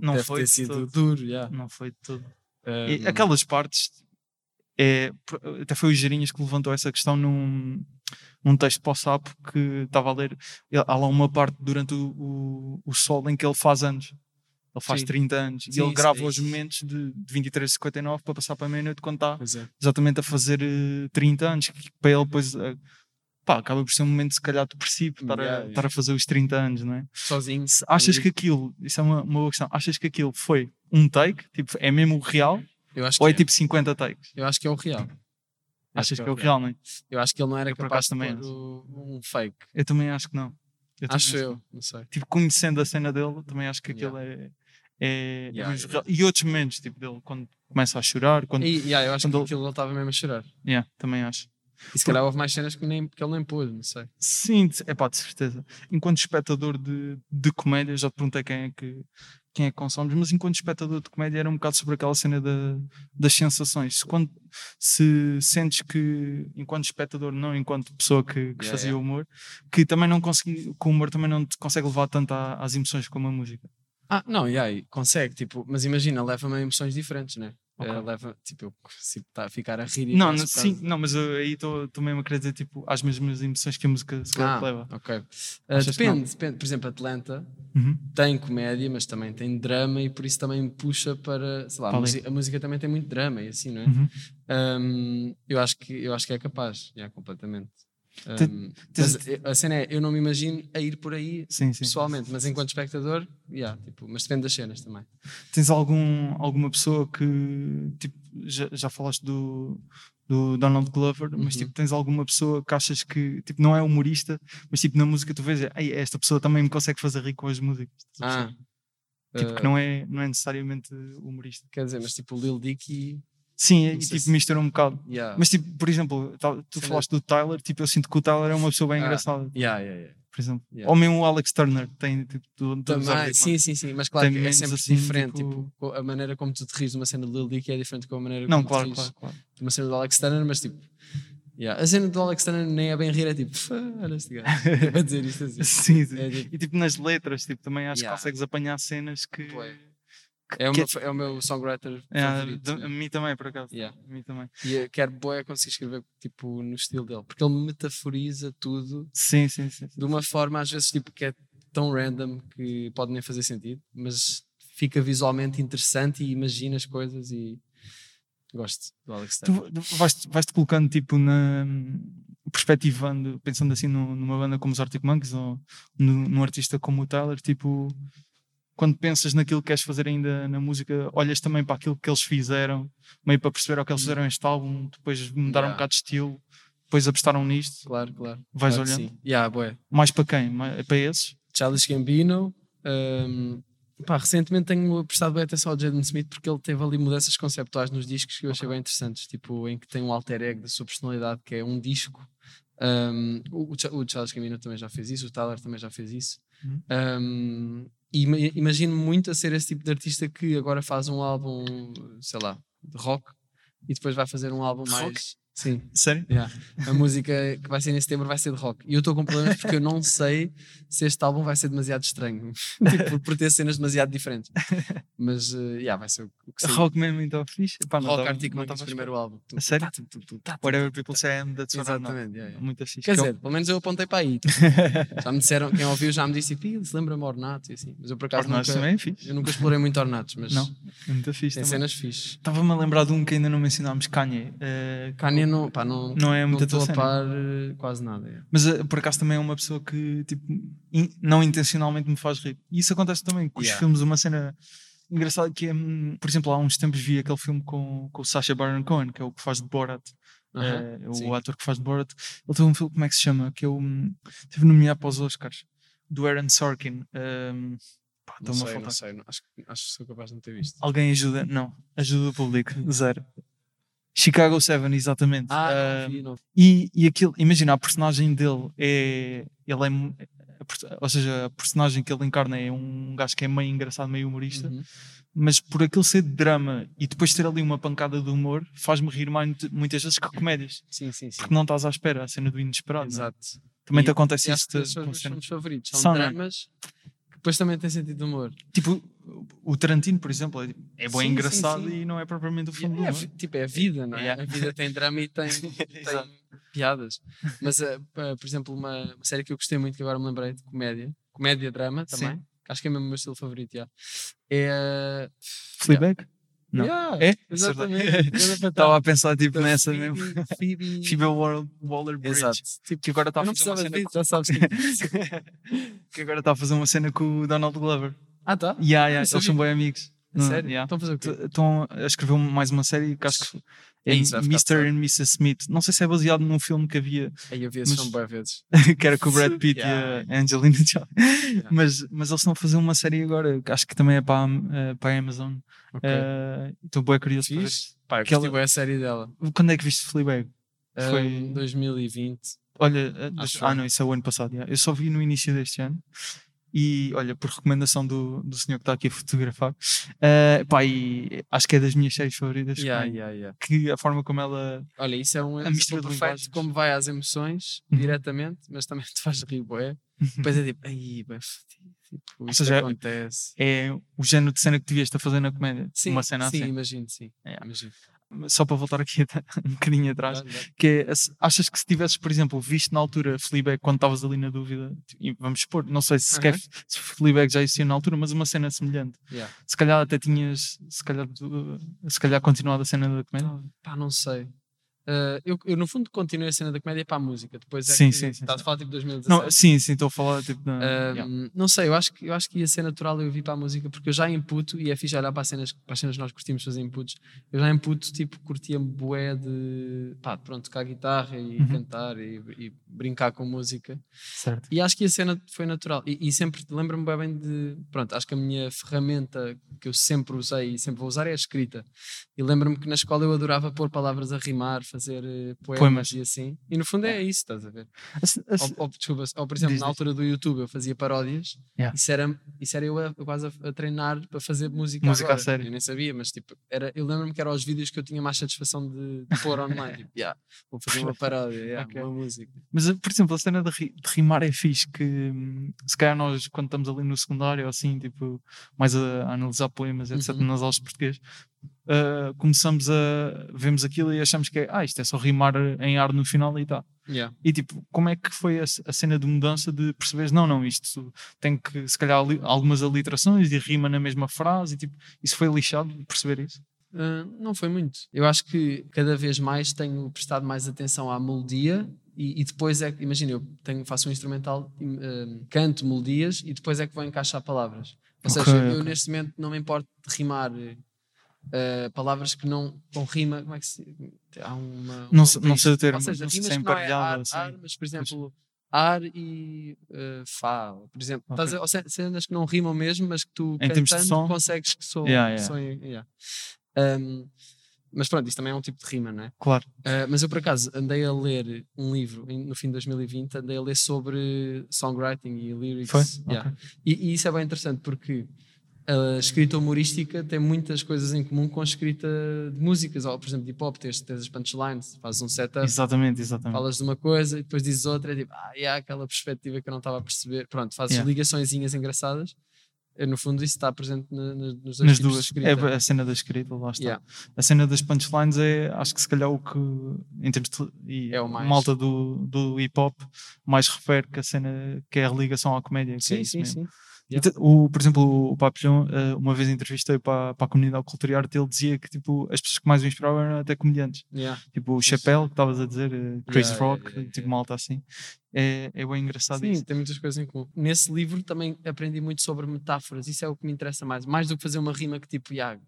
Não deve foi ter sido duro. Yeah. Não foi de tudo. Um, aquelas partes é, até foi o Gerinhas que levantou essa questão num, num texto para o Sapo que estava a ler. Há lá uma parte durante o, o, o sol em que ele faz anos. Ele faz Sim. 30 anos Sim, e ele grava é os momentos de, de 23h59 para passar para a meia-noite quando está é. exatamente a fazer eh, 30 anos. Que para ele depois eh, pá, acaba por ser um momento se calhar depressivo estar, Yeah, a, estar a fazer os 30 anos, não é? Sozinho. Se achas que aquilo, isso é uma, uma boa questão, achas que aquilo foi um take, tipo, é mesmo o real, Eu acho ou é que tipo 50 takes? Eu acho que é o real. Acho Achas que é o real, não é? Eu acho que ele não era Eu, capaz de também um fake. Eu também acho que não. Eu Acho eu, não. não sei. Tipo, conhecendo a cena dele, também acho que aquilo Yeah. é. é, é Yeah, yeah. E outros momentos, tipo, dele, quando começa a chorar, quando. E, yeah, eu acho quando que ele estava mesmo a chorar. Yeah, também acho. E se calhar houve mais cenas que, nem, que ele nem pôs, não sei. Sim, é pá, de certeza. Enquanto espectador de, de comédia, já te perguntei quem é que, quem é que consomes, mas enquanto espectador de comédia era um bocado sobre aquela cena da, das sensações. Se, quando, se sentes que, enquanto espectador, não enquanto pessoa que, que Yeah, fazia yeah. humor, que também não consegui, que o humor também não te consegue levar tanto à- às emoções como a música. Ah, não, e aí, consegue, tipo, mas imagina, leva-me a emoções diferentes, né? Ok. Eh, leva, tipo, eu consigo tá, ficar a rir Não, não, sim, não, mas eu aí estou mesmo a querer dizer tipo, às mesmas emoções que a música se Ah, leva. ok. Não? depende, depende. Por exemplo, Atlanta Uhum. tem comédia, mas também tem drama e por isso também puxa para, sei lá, a, ali. música, a música também tem muito drama e assim, não é? Uhum. Um, eu, acho que, eu acho que é capaz, já, completamente. Um, mas a cena é, eu não me imagino a ir por aí Sim, sim. pessoalmente, mas enquanto espectador, yeah, tipo, mas depende das cenas também. Tens algum, alguma pessoa que tipo, já, já falaste do, do Donald Glover, mas Uhum. tipo, tens alguma pessoa que achas que tipo, não é humorista, mas tipo, na música tu vês, "Ei, esta pessoa também me consegue fazer rir com as músicas. Ah, tipo, que uh, não é, não é necessariamente humorista. quer dizer, mas tipo, o Lil Dicky, Sim, e tipo, se- mistura um bocado. yeah. Mas tipo, por exemplo, tu Cena- falaste do Tyler, tipo, eu sinto que o Tyler é uma pessoa bem Ah, engraçada, Yeah, yeah, yeah. por exemplo. yeah. Ou mesmo o Alex Turner, tem tipo, do, do Também, sim, sim, sim, mas claro que é sempre assim, diferente. tipo- Tipo, a maneira como tu te rires de uma cena de Lil Dicky é diferente com a maneira Não, como claro, te rires claro, claro. de uma cena do Alex Turner, mas tipo, yeah. a cena do Alex Turner nem é bem rir, é tipo, "Fá, olha este gajo, para dizer isto assim. Sim, sim. É, tipo, E tipo nas letras, tipo, também acho Yeah. que consegues apanhar cenas que. É. é, o meu, fa- é o meu songwriter É, favorito. de- mim também, por acaso. Yeah. A mim também. E eu quero boé conseguir escrever tipo, no estilo dele, porque ele metaforiza tudo Sim, sim, sim. de uma forma às vezes tipo, que é tão random que pode nem fazer sentido, mas fica visualmente interessante e imagina as coisas e gosto do Alex Turner. Tu vais-te vais-te colocando tipo na perspectivando, pensando assim no- numa banda como os Arctic Monkeys ou no- num artista como o Tyler, tipo quando pensas naquilo que queres fazer ainda na música, olhas também para aquilo que eles fizeram, meio para perceber o que eles fizeram este álbum, depois mudaram um Yeah. bocado de estilo, depois apostaram nisto, Claro, claro. vais claro olhando. Sim. Yeah, bué. Mais para quem? Mais- é para esses? Childish Gambino. um, pá, recentemente tenho prestado bem atenção ao Jaden Smith porque ele teve ali mudanças conceptuais nos discos que eu achei Ok. bem interessantes, tipo em que tem um alter ego da sua personalidade que é um disco. Um, o, o Ch- o Childish Gambino também já fez isso, o Tyler também já fez isso. Uhum. Um, imagino muito a ser esse tipo de artista que agora faz um álbum, sei lá, de rock e depois vai fazer um álbum Rock? mais. Sim. Sério? Yeah. A música que vai ser em setembro vai ser de rock. E eu estou com problemas porque eu não sei se este álbum vai ser demasiado estranho. tipo, por ter cenas demasiado diferentes. Mas, uh, yeah, vai ser o que sei. Rock mesmo então fixe. Pá, Rock Arctic Monkeys, primeiro álbum. A sério? tá, tá, Whatever people say I am, that's what I'm. Exatamente. yeah, yeah. Muito fixe. Quer Que é dizer, pelo menos eu apontei para aí. tipo, já me disseram, quem ouviu já me disse, "Ih, se lembra-me Ornato e assim. Mas eu por acaso nunca, também é fixe. eu nunca explorei muito Ornatos, mas Não, é muito fixe tem cenas fixes. Estava-me a lembrar de um que ainda não mencionámos, Kanye. eh, Kanye não, pá, não, Não é muita estou tua a par eh, quase nada. é. Mas eh, por acaso também é uma pessoa que tipo, in- não intencionalmente me faz rir. E isso acontece também com os Yeah. filmes, uma cena engraçada que é, hum, por exemplo, há uns tempos vi aquele filme com, com o Sacha Baron Cohen, que é o que faz de Borat, Aham, eh, o ator que faz de Borat. Ele tem um filme, como é que se chama? Que eu hum, teve nomeado para os Oscars, do Aaron Sorkin. pá, Não sei, não sei. não- acho, acho que sou capaz de não ter visto. Alguém ajuda? Não, ajuda o público, zero. Chicago 7, exatamente. Ah, não vi, não e, e aquilo, imagina, a personagem dele é. Ele é. Ou seja, a personagem que ele encarna é um gajo que é meio engraçado, meio humorista, Uhum. mas por aquilo ser de drama e depois ter ali uma pancada de humor, faz-me rir mais, muitas vezes que comédias, Sim, sim, sim. porque não estás à espera, a cena do inesperado. é? Exato. Também E- te acontece isso são os meus favoritos. São, São, é? dramas depois também têm sentido de humor. Tipo, o Tarantino, por exemplo, é, é Sim, sim, engraçado sim. e não é propriamente o E filme é, do é vi- tipo, é a vida, não é? Yeah. A vida tem drama e tem, tem piadas. Mas, eh, pa- por exemplo, uma, uma série que eu gostei muito, que agora me lembrei, de comédia, comédia-drama Sim. também, acho que é mesmo o meu estilo favorito, é... Fleabag? Não. Yeah, É? Exatamente. Estava patata. a pensar tipo Da nessa Phoebe- mesmo. Phoebe... Phoebe Wall- Waller-Bridge. Exato. Tipo, Que agora está a fazer uma cena ver, já sabes que... que agora está a fazer uma cena com o Donald Glover. Ah, tá? Yeah, yeah, eles são bem amigos. A Não, sério? yeah. Estão a fazer o quê? Estão a escrever mais uma série que acho que é É Mr. and Mrs. Smith. Não sei se é baseado num filme que havia, Aí eu vi esse Mas- filme vezes. que era com o Brad Pitt Yeah. e a Angelina Jolie. Mas, mas eles estão a fazer uma série agora, acho que também é para, eh, para a Amazon. Ok. Eh, Estou bem curioso para ver. Pá, curti bué a série dela. Quando é que viste Fleabag? Foi- Foi 2020. Olha, ah eu. não, isso é o ano passado. yeah. Eu só vi no início deste ano. E olha, por recomendação do, do senhor que está aqui a fotografar, eh, pá, e acho que é das minhas séries favoritas. Yeah, pá, yeah, yeah. Que a forma como ela. Olha, isso é um A mistura de perfeito linguagens. como vai às emoções Uhum. diretamente, mas também te faz rir, bué. Depois é tipo, fodido, tipo, isto seja, acontece. É o género de cena que devias estar fazendo na comédia. Sim, uma cena sim, assim. imagino, sim. Yeah. Imagino. Só para voltar aqui um bocadinho atrás. Dá- dá. Que é, achas que se tivesses, por exemplo, visto na altura Fleabag quando estavas ali na dúvida, e vamos expor, não sei se, sequer, Aham. se Fleabag já existia na altura, mas uma cena semelhante. Yeah. Se calhar até tinhas, se calhar, se calhar continuado a cena da comédia. Pá, não sei. Ah, eu, eu, no fundo, continuei a cena da comédia para a música. Depois é Sim, que sim, sim, estás a falar tipo 2017. Não, sim, sim, estou a falar tipo. na- Ah, yeah. Não sei, eu acho, que, eu acho que ia ser natural eu vir para a música porque eu já imputo, e é fixe olhar para as cenas, para as cenas que nós curtimos fazer inputs. Eu já imputo, tipo, curtia bué de pá, pronto, tocar guitarra e Uhum. cantar e, e brincar com música. Certo. E acho que a cena foi natural. E, e sempre lembro-me bem de. Pronto, acho que a minha ferramenta que eu sempre usei e sempre vou usar é a escrita. E lembro-me que na escola eu adorava pôr palavras a rimar, fazer eh, poemas, Poemas. e assim. E no fundo é isso, estás a ver? A a Ou, ou, desculpa, ou por exemplo, Diz, na altura do YouTube eu fazia paródias. Yeah. Isso, era, isso era eu a, quase a, a treinar para fazer música. Música a agora. sério. Eu nem sabia, mas tipo, era, eu lembro-me que eram os vídeos que eu tinha mais satisfação de, de pôr online. tipo, yeah, vou fazer uma paródia, yeah, Ok. uma música. Mas, eh, por exemplo, a cena de, ri- de rimar é fixe, que hum, se calhar nós, quando estamos ali no secundário, ou assim, tipo, mais a, a analisar poemas, etc., Uhum. nas aulas de português, ah, começamos a. vemos aquilo e achamos que é, ah, isto é só rimar em ar no final e tá. Yeah. E tipo, como é que foi a, a cena de mudança de perceberes, não, não, isto tem que, se calhar, ali- algumas aliterações e rima na mesma frase, e tipo, isso foi lixado, perceber isso? Uh, não foi muito. Eu acho que cada vez mais tenho prestado mais atenção à melodia e, e depois é que, imagina, eu tenho, faço um instrumental, uh, canto melodias e depois é que vou encaixar palavras. Ou Ok, seja, eu ok. neste momento não me importo de rimar uh, palavras que não com rima, como é que se há uma, Não sei- não sei o termo, Ou seja, não sei rimas se é que não é ar, assim. ar, mas por exemplo, ar e uh, fá, por exemplo, Ok. Estás a- ou se- cenas que não rimam mesmo, mas que tu Em cantando som? consegues que sou, Yeah, yeah. soem- yeah. Um, mas pronto, isto também é um tipo de rima, não é? Claro. Uh, mas eu por acaso andei a ler um livro no fim de 2020, andei a ler sobre songwriting e lyrics. Foi? Yeah. Ok. E, e isso é bem interessante porque a escrita humorística tem muitas coisas em comum com a escrita de músicas, ou por exemplo de hip hop, tens, tens as punchlines, fazes um setup, Exatamente, exatamente. falas de uma coisa e depois dizes outra, é tipo, ah, e há aquela perspectiva que eu não estava a perceber. Pronto, fazes Yeah. ligaçõezinhas engraçadas. No fundo, isso está presente na- na- nos dois Nas duas. escrita. É a cena da escrita, lá está. Yeah. A cena das punchlines é, acho que se calhar o que, em termos de É o mais- malta do, do hip hop, mais refere que a cena que é a ligação à comédia. é Sim, isso sim, mesmo. sim. E te- O, por exemplo, o Papillon, eh, uma vez entrevistei para, para a comunidade cultura e arte, ele dizia que tipo, as pessoas que mais o inspiravam eram até comediantes. Yeah. Tipo o Chappelle, que estavas a dizer, eh, Chris Yeah, Rock, yeah, yeah, tipo yeah. malta assim. É, é bem engraçado Sim, isso. tem muitas coisas em comum. Nesse livro também aprendi muito sobre metáforas, isso é o que me interessa mais. Mais do que fazer uma rima que tipo, yeah,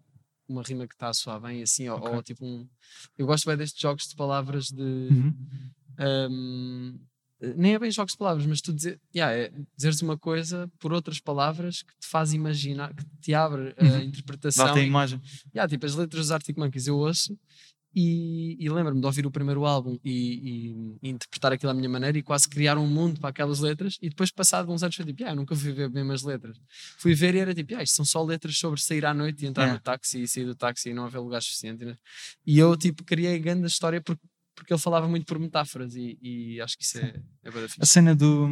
uma rima que está a soar bem assim, ou- Ok. ou, tipo um. Eu gosto bem destes jogos de palavras de. Uhum. hum, nem é bem jogos de palavras, mas tu dizer, yeah, é dizeres uma coisa por outras palavras que te faz imaginar, que te abre a Uhum. interpretação. Dá-te a e- imagem. Yeah, tipo, as letras dos Arctic Monkeys eu ouço e, e lembro-me de ouvir o primeiro álbum e, e- e interpretar aquilo à minha maneira e quase criar um mundo para aquelas letras e depois passado uns anos foi tipo, yeah, eu nunca fui ver bem as letras fui ver e era tipo, yeah, isto são só letras sobre sair à noite e entrar no táxi e sair do táxi e não haver lugar suficiente né? e eu tipo criei grande história porque, porque ele falava muito por metáforas e, e acho que isso é, é A cena do.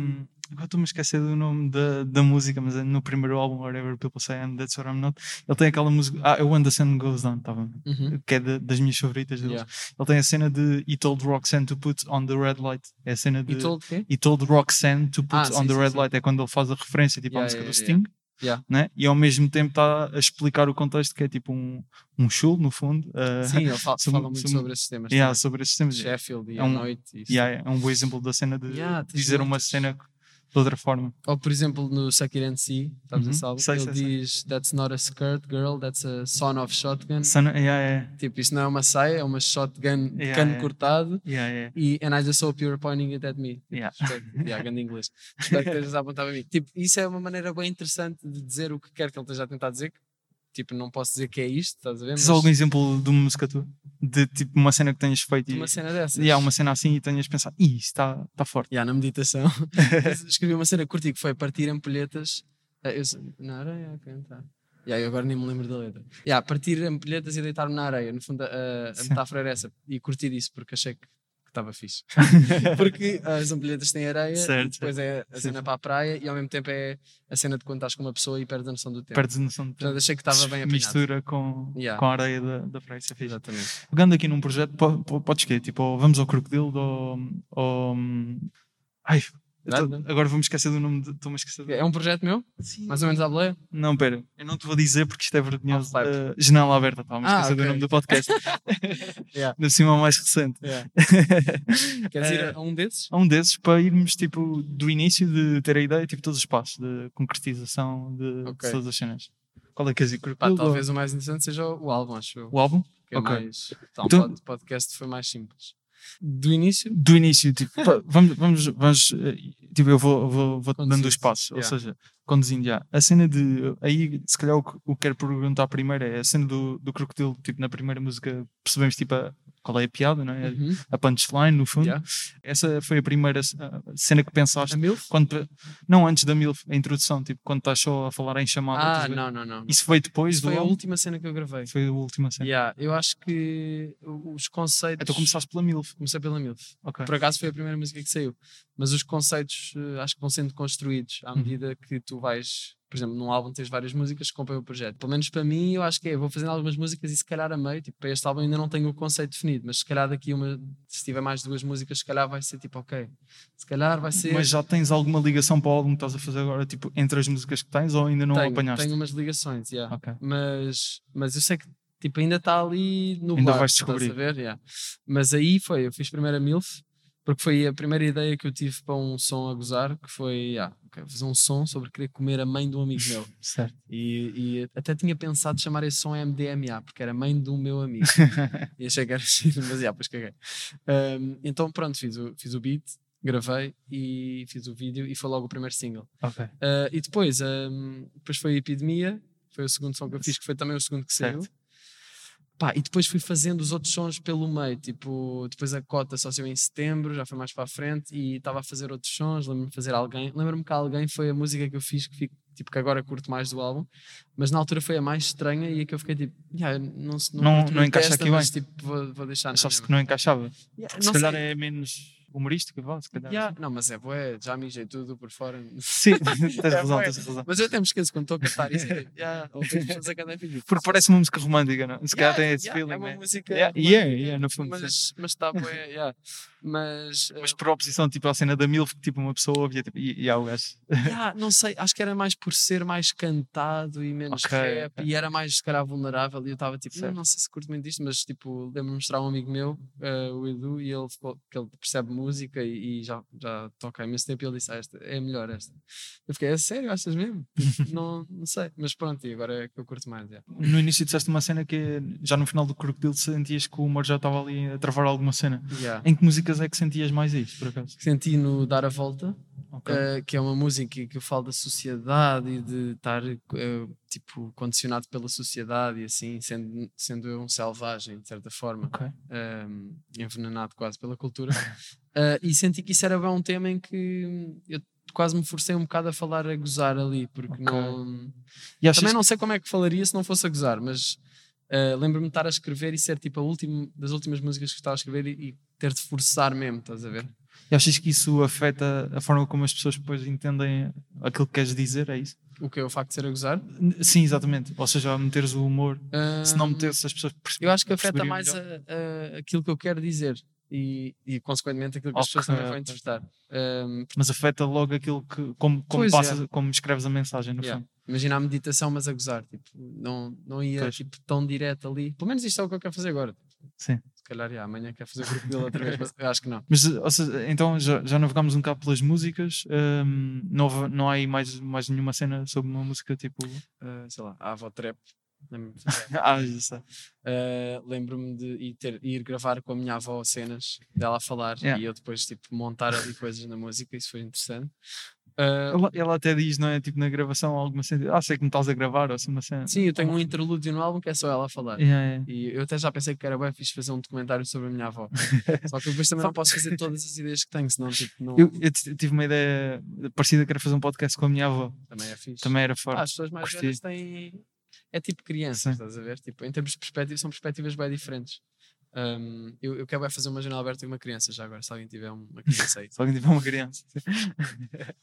Agora estou-me a esquecer do nome da, da música, mas é no primeiro álbum, Whatever People Say I'm That's What I'm Not, ele tem aquela música. Ah, é When the Sun Goes Down, tava, Uhum. que é de- das minhas favoritas deles. Yeah. Ele tem a cena de He told Roxanne to put on the red light. É a cena de. E told quê? He told Roxanne to put Ah, on sim, the sim, red sim. light. É quando ele faz a referência tipo, à Yeah, música yeah, do Sting. Yeah. Né? E ao mesmo tempo está a explicar o contexto que é tipo um, um show, no fundo. uh, Sim, ele fala, sobre- fala muito sobre- sobre esses temas yeah, também. sobre esses temas. Sheffield e É à um- noite e isso. Yeah, é um bom exemplo da cena de dizer uma cena de outra forma. Ou por exemplo no and See, sabes Uhum. esse álbum? Sei, Ele sei, sei. diz That's not a skirt girl, that's a son of shotgun. Son- yeah, yeah, Tipo, isto não é uma saia, é uma shotgun de Yeah, cano cortado. E and I just hope you're pointing it at me. Tipo, Yeah. Espero, yeah, grande inglês. Espero que estejas a apontar para mim. Tipo, isso é uma maneira bem interessante de dizer o que quer que ele esteja a tentar dizer. que, Tipo, não posso dizer que é isto, estás a ver? Tens Mas algum exemplo de uma música tua? De tipo uma cena que tenhas feito e uma cena dessas. e há uma cena assim e tenhas pensado, ih, isto está tá forte. Yeah, na meditação. Escrevi uma cena curti que foi partir ampulhetas. eh, eu na areia a cantar. Yeah, eu agora nem me lembro da letra. Yeah, partir ampulhetas e deitar-me na areia. No fundo, a, a- metáfora era essa. E curti disso porque achei que estava fixe. porque as ampulhetas têm areia, Certo, depois é a cena sim. para a praia e ao mesmo tempo é a cena de quando estás com uma pessoa e perdes a noção do tempo. Perdes a noção Portanto, tempo. achei que estava bem apanhado. Mistura com, Yeah. com a areia da, da praia, isso é fixe. Exatamente. Pegando aqui num projeto, po- po- podes que Tipo, vamos ao Crocodilo ou. ou ai, tô- agora vou-me esquecer do nome. de- Estou-me a esquecer do É um projeto meu? Sim. Mais ou menos à boleia? Não, pera, eu não te vou dizer porque isto é vergonhoso. Uh, janela aberta, estava-me a Ah, esquecer do ok. nome do podcast. Yeah. Na cima mais recente. Yeah. Queres ir Eh, a um desses? a um desses para irmos tipo do início de ter a ideia, tipo todos os passos de concretização de, de Ok. todas as cenas. Qual é que és? Pá, talvez o mais interessante seja o álbum, acho eu. o álbum? que é Ok. mais. Tá, um Então- pod- podcast foi mais simples. Do início, Do início, tipo, vamos, vamos, vamos eh, tipo, eu vou, vou, vou dando os passos, ou yeah. seja, conduzindo já. A cena de, aí se calhar o que, o que quero perguntar primeiro é a cena do, do crocodilo, tipo, na primeira música percebemos tipo a- qual é a piada, não é? Uhum. A punchline, no fundo. Yeah. Essa foi a primeira cena que pensaste a MILF? quando, não antes da MILF, a introdução, tipo, quando estás só a falar em chamada. Ah, não, não, não. Isso foi depois Isso do foi a última cena que eu gravei. Foi a última cena. Yeah, eu acho que os conceitos. Então começaste pela MILF. Comecei pela MILF. Ok. Por acaso foi a primeira música que saiu. Mas os conceitos eh, acho que vão sendo construídos à Uhum. medida que tu vais. Por exemplo, num álbum tens várias músicas que compõem o projeto. Pelo menos para mim, eu acho que é. Vou fazendo algumas músicas e se calhar a meio, tipo, para este álbum ainda não tenho o conceito definido, mas se calhar daqui uma, se tiver mais duas músicas, se calhar vai ser tipo, ok. Se calhar vai ser. Mas já tens alguma ligação para o álbum que estás a fazer agora, tipo, entre as músicas que tens ou ainda não tenho, apanhaste? tenho umas ligações, yeah. Ok. mas, mas eu sei que tipo, ainda está ali no Ainda bar, vais descobrir. a ver? Yeah. Mas aí foi, eu fiz primeiro a MILF, porque foi a primeira ideia que eu tive para um som a gozar, que foi yeah, ok, fazer um som sobre querer comer a mãe de um amigo meu. Certo. E, e até tinha pensado chamar esse som MDMA, porque era mãe um meu amigo. e achei que era giro, mas yeah, depois caguei. Um, então pronto, fiz o, fiz o beat, gravei e fiz o vídeo e foi logo o primeiro single. Ok. Uh, e depois, um, depois foi a Epidemia, foi o segundo som que eu fiz, que foi também o segundo que saiu. Pá, e depois fui fazendo os outros sons pelo meio, tipo, depois a cota só saiu em setembro, já foi mais para a frente e estava a fazer outros sons, lembro-me de fazer alguém, lembro-me que alguém foi a música que eu fiz que fico, tipo, que agora curto mais do álbum, mas na altura foi a mais estranha e a que eu fiquei tipo, yeah, não, não, Não- não encaixa esta, aqui mas, bem. tipo, vou, vou deixar Achaste que não encaixava? Yeah, Se calhar é menos humorístico, vá, se calhar. Yeah, não, mas é boé, já mijei tudo por fora. Sim, tens razão, bué. tens razão. Mas eu até me esqueço quando estou a cantar isso. é tipo, yeah, Porque parece uma música romântica, não? Se calhar Yeah, tem esse yeah, feeling. É uma né? música. Yeah, yeah, yeah, no fundo. Mas mas está bué, yeah. Mas, Mas eh, por oposição, tipo, à cena da Milf, que tipo, uma pessoa ouvia, tipo, e, e há o gajo. yeah, não sei, acho que era mais por ser mais cantado e menos Ok, rap ok. e era mais, se calhar, vulnerável. E eu estava tipo, Certo. "Hum, não sei se curto muito disto, mas tipo, lembro-me de mostrar a um amigo meu, eh, o Edu, e ele ficou, que ele percebe música e, e já, já toca há imenso tempo. E ele disse, ah, esta é melhor esta. Eu fiquei, é sério, achas mesmo? não, não sei, mas pronto, e agora é que eu curto mais. yeah. No início disseste uma cena que já no final do Crocodile sentias que o humor já estava ali a travar alguma cena. Yeah. Em que músicas é que sentias mais isso, por acaso? Senti no Dar a Volta, Ok. Uh, que é uma música que eu falo da sociedade e de estar uh, tipo condicionado pela sociedade e assim sendo, sendo eu um selvagem de certa forma Ok. um, envenenado quase pela cultura Uh, e senti que isso era um tema em que eu quase me forcei um bocado a falar a gozar ali porque Ok. não também não sei como é que falaria se não fosse a gozar mas uh, lembro-me de estar a escrever e ser tipo a última das últimas músicas que estava a escrever e, e ter de forçar mesmo estás a ver E achas que isso afeta a forma como as pessoas depois entendem aquilo que queres dizer? É isso? o que é o facto de ser a gozar Sim, exatamente. Ou seja, meteres o humor, se não Um, metesse as pessoas perce- Eu acho que afeta mais a- a- aquilo que eu quero dizer e, e consequentemente, aquilo que as pessoas também vão interpretar. Um, Mas afeta logo aquilo que. Como, como, é. passas, como escreves a mensagem, no yeah. fundo. Imagina a meditação, mas a gozar. Tipo, não, não ia Pois. tipo, tão direto ali. Pelo menos isto é o que eu quero fazer agora. Sim. Se calhar, yeah, amanhã quero fazer o grupo dele outra vez, mas eu acho que não. Mas, ou seja, então já, já navegámos um bocado pelas músicas. hum, não, houve- não há aí mais, mais nenhuma cena sobre uma música tipo. Uh, sei lá, a avó trap. Lembro-me de- ah, já. Uh, Lembro-me de ir, ter- ir gravar com a minha avó cenas dela a falar Yeah. e eu depois tipo, montar ali coisas na música. Isso foi interessante. Uh, Ela, ela até diz, não é? Tipo na gravação, alguma cena. Ah, sei que me estás a gravar, ou assim uma cena. sim, eu tenho um interlúdio no álbum que é só ela a falar. Yeah, yeah. E eu até já pensei que era bem fixe fazer um documentário sobre a minha avó. Só que depois também não posso fazer todas as ideias que tenho, senão tipo, não, Eu, eu tive uma ideia parecida que era fazer um podcast com a minha avó. também é fixe. Também era Ah, forte. as pessoas mais curti. velhas têm. É tipo crianças, Sim. estás a ver? Tipo, em termos de perspectiva, são perspectivas bem diferentes. Um, eu, eu quero bem fazer uma janela aberta com uma criança já agora, se alguém tiver uma criança aí. Se alguém tiver uma criança.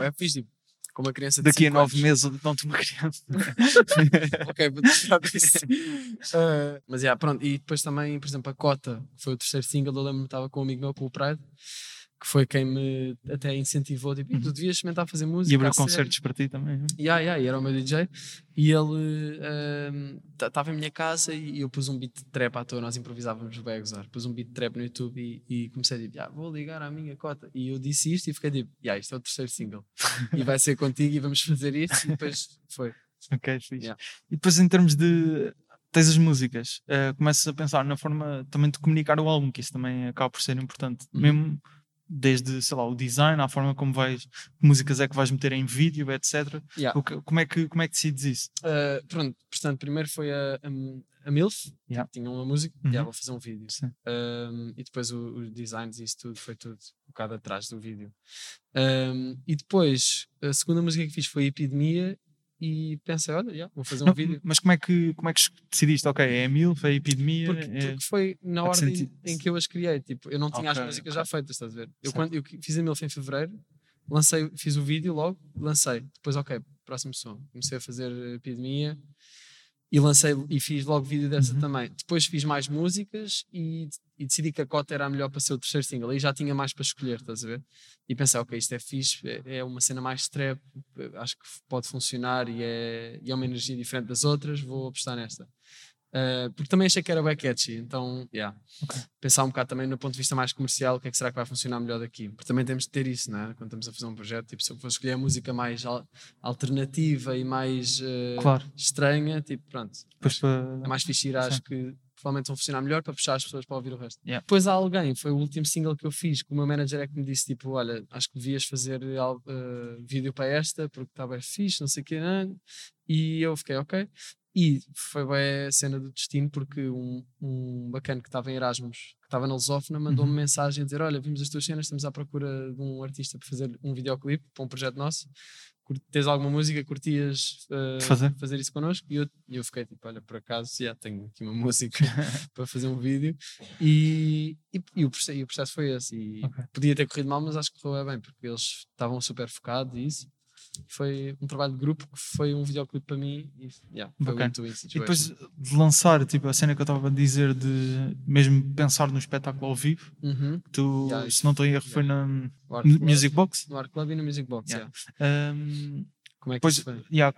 É fixe, tipo, com uma criança Daqui a nove anos. meses eu dou-te uma criança. ok, vou deixar disso. Uh, mas yeah, pronto, e depois também, por exemplo, a Cota, que foi o terceiro single, eu lembro-me que estava com um amigo meu, com o Pride, que foi quem me até incentivou, tipo, "Ih, tu devias experimentar fazer música. E abriu a sério." concertos para ti também. Yeah, yeah, e era o meu DJ e ele estava em minha casa e eu pus um beat de trap à toa, nós improvisávamos bem a gozar. Pus um beat de trap no YouTube e, e comecei a dizer, "Ya, vou ligar à minha cota. E eu disse isto e fiquei tipo, yeah, isto é o terceiro single e vai ser contigo e vamos fazer isto. E depois foi. Ok, fixe. Yeah. E depois em termos de. Tens as músicas, eh, começas a pensar na forma também de comunicar o álbum, que isso também acaba por ser importante. Uhum. Mesmo desde, sei lá, o design, a forma como vais, que músicas é que vais meter em vídeo, etc. Yeah. O que- como, é que, como é que decides isso? Uh, pronto, portanto, primeiro foi a, a, a MILF, Yeah. que tinha uma música, Uhum. e ela vou fazer um vídeo. Um, e depois os designs e isso tudo foi tudo um bocado atrás do vídeo. Um, e depois a segunda música que fiz foi Epidemia e pensei, olha, yeah, vou fazer um Não, vídeo. Mas como é, que, como é que decidiste? Ok, é a Milf, é a epidemia. Porque, é- porque foi na ordem sentido. em que eu as criei. Tipo, eu não tinha Ok, as músicas ok. já feitas, estás a ver? Eu, Certo. quando, eu fiz a MILF em fevereiro, lancei, fiz o vídeo logo, lancei. Depois, ok, próximo som. Comecei a fazer Epidemia e lancei e fiz logo vídeo dessa Uhum. também. Depois fiz mais músicas e, e decidi que a cota era a melhor para ser o terceiro single. Aí já tinha mais para escolher, estás a ver? E pensei, ok, isto é fixe, é, é uma cena mais trap, acho que pode funcionar e é, e é uma energia diferente das outras, vou apostar nesta. Uh, porque também achei que era bem catchy, então, yeah. pensar um bocado também no ponto de vista mais comercial, o que é que será que vai funcionar melhor daqui? Porque também temos de ter isso, né? quando estamos a fazer um projeto, tipo, se eu for escolher a música mais al- alternativa e mais uh, Claro, estranha, tipo, pronto, para. é mais fixe ir às que provavelmente vão funcionar melhor para puxar as pessoas para ouvir o resto. Yeah. Depois há alguém, foi o último single que eu fiz, que o meu manager é que me disse, tipo, olha, acho que devias fazer uh, vídeo para esta, porque está bem fixe, não sei o quê, né? e eu fiquei, ok. E foi bem a cena do destino, porque um, um bacana que estava em Erasmus, que estava na Lusófona, mandou-me Uhum. mensagem a dizer: Olha, vimos as tuas cenas, estamos à procura de um artista para fazer um videoclipe para um projeto nosso. Tens alguma música? Curtias uh, Fazer? isso connosco? E eu, eu fiquei tipo: Olha, por acaso, já tenho aqui uma música para fazer um vídeo. E, e, e o, processo, e o processo foi esse. E Ok. podia ter corrido mal, mas acho que correu bem, porque eles estavam super focados e isso. Foi um trabalho de grupo que foi um videoclipe para mim e yeah, foi muito E depois de lançar, tipo, a cena que eu estava a dizer de mesmo pensar no espetáculo ao vivo, Uhum. tu, Yeah, se não estou em erro, yeah. foi na Music Box. No Art Club e no Music Box, Yeah. yeah. Um, Como é que depois, yeah,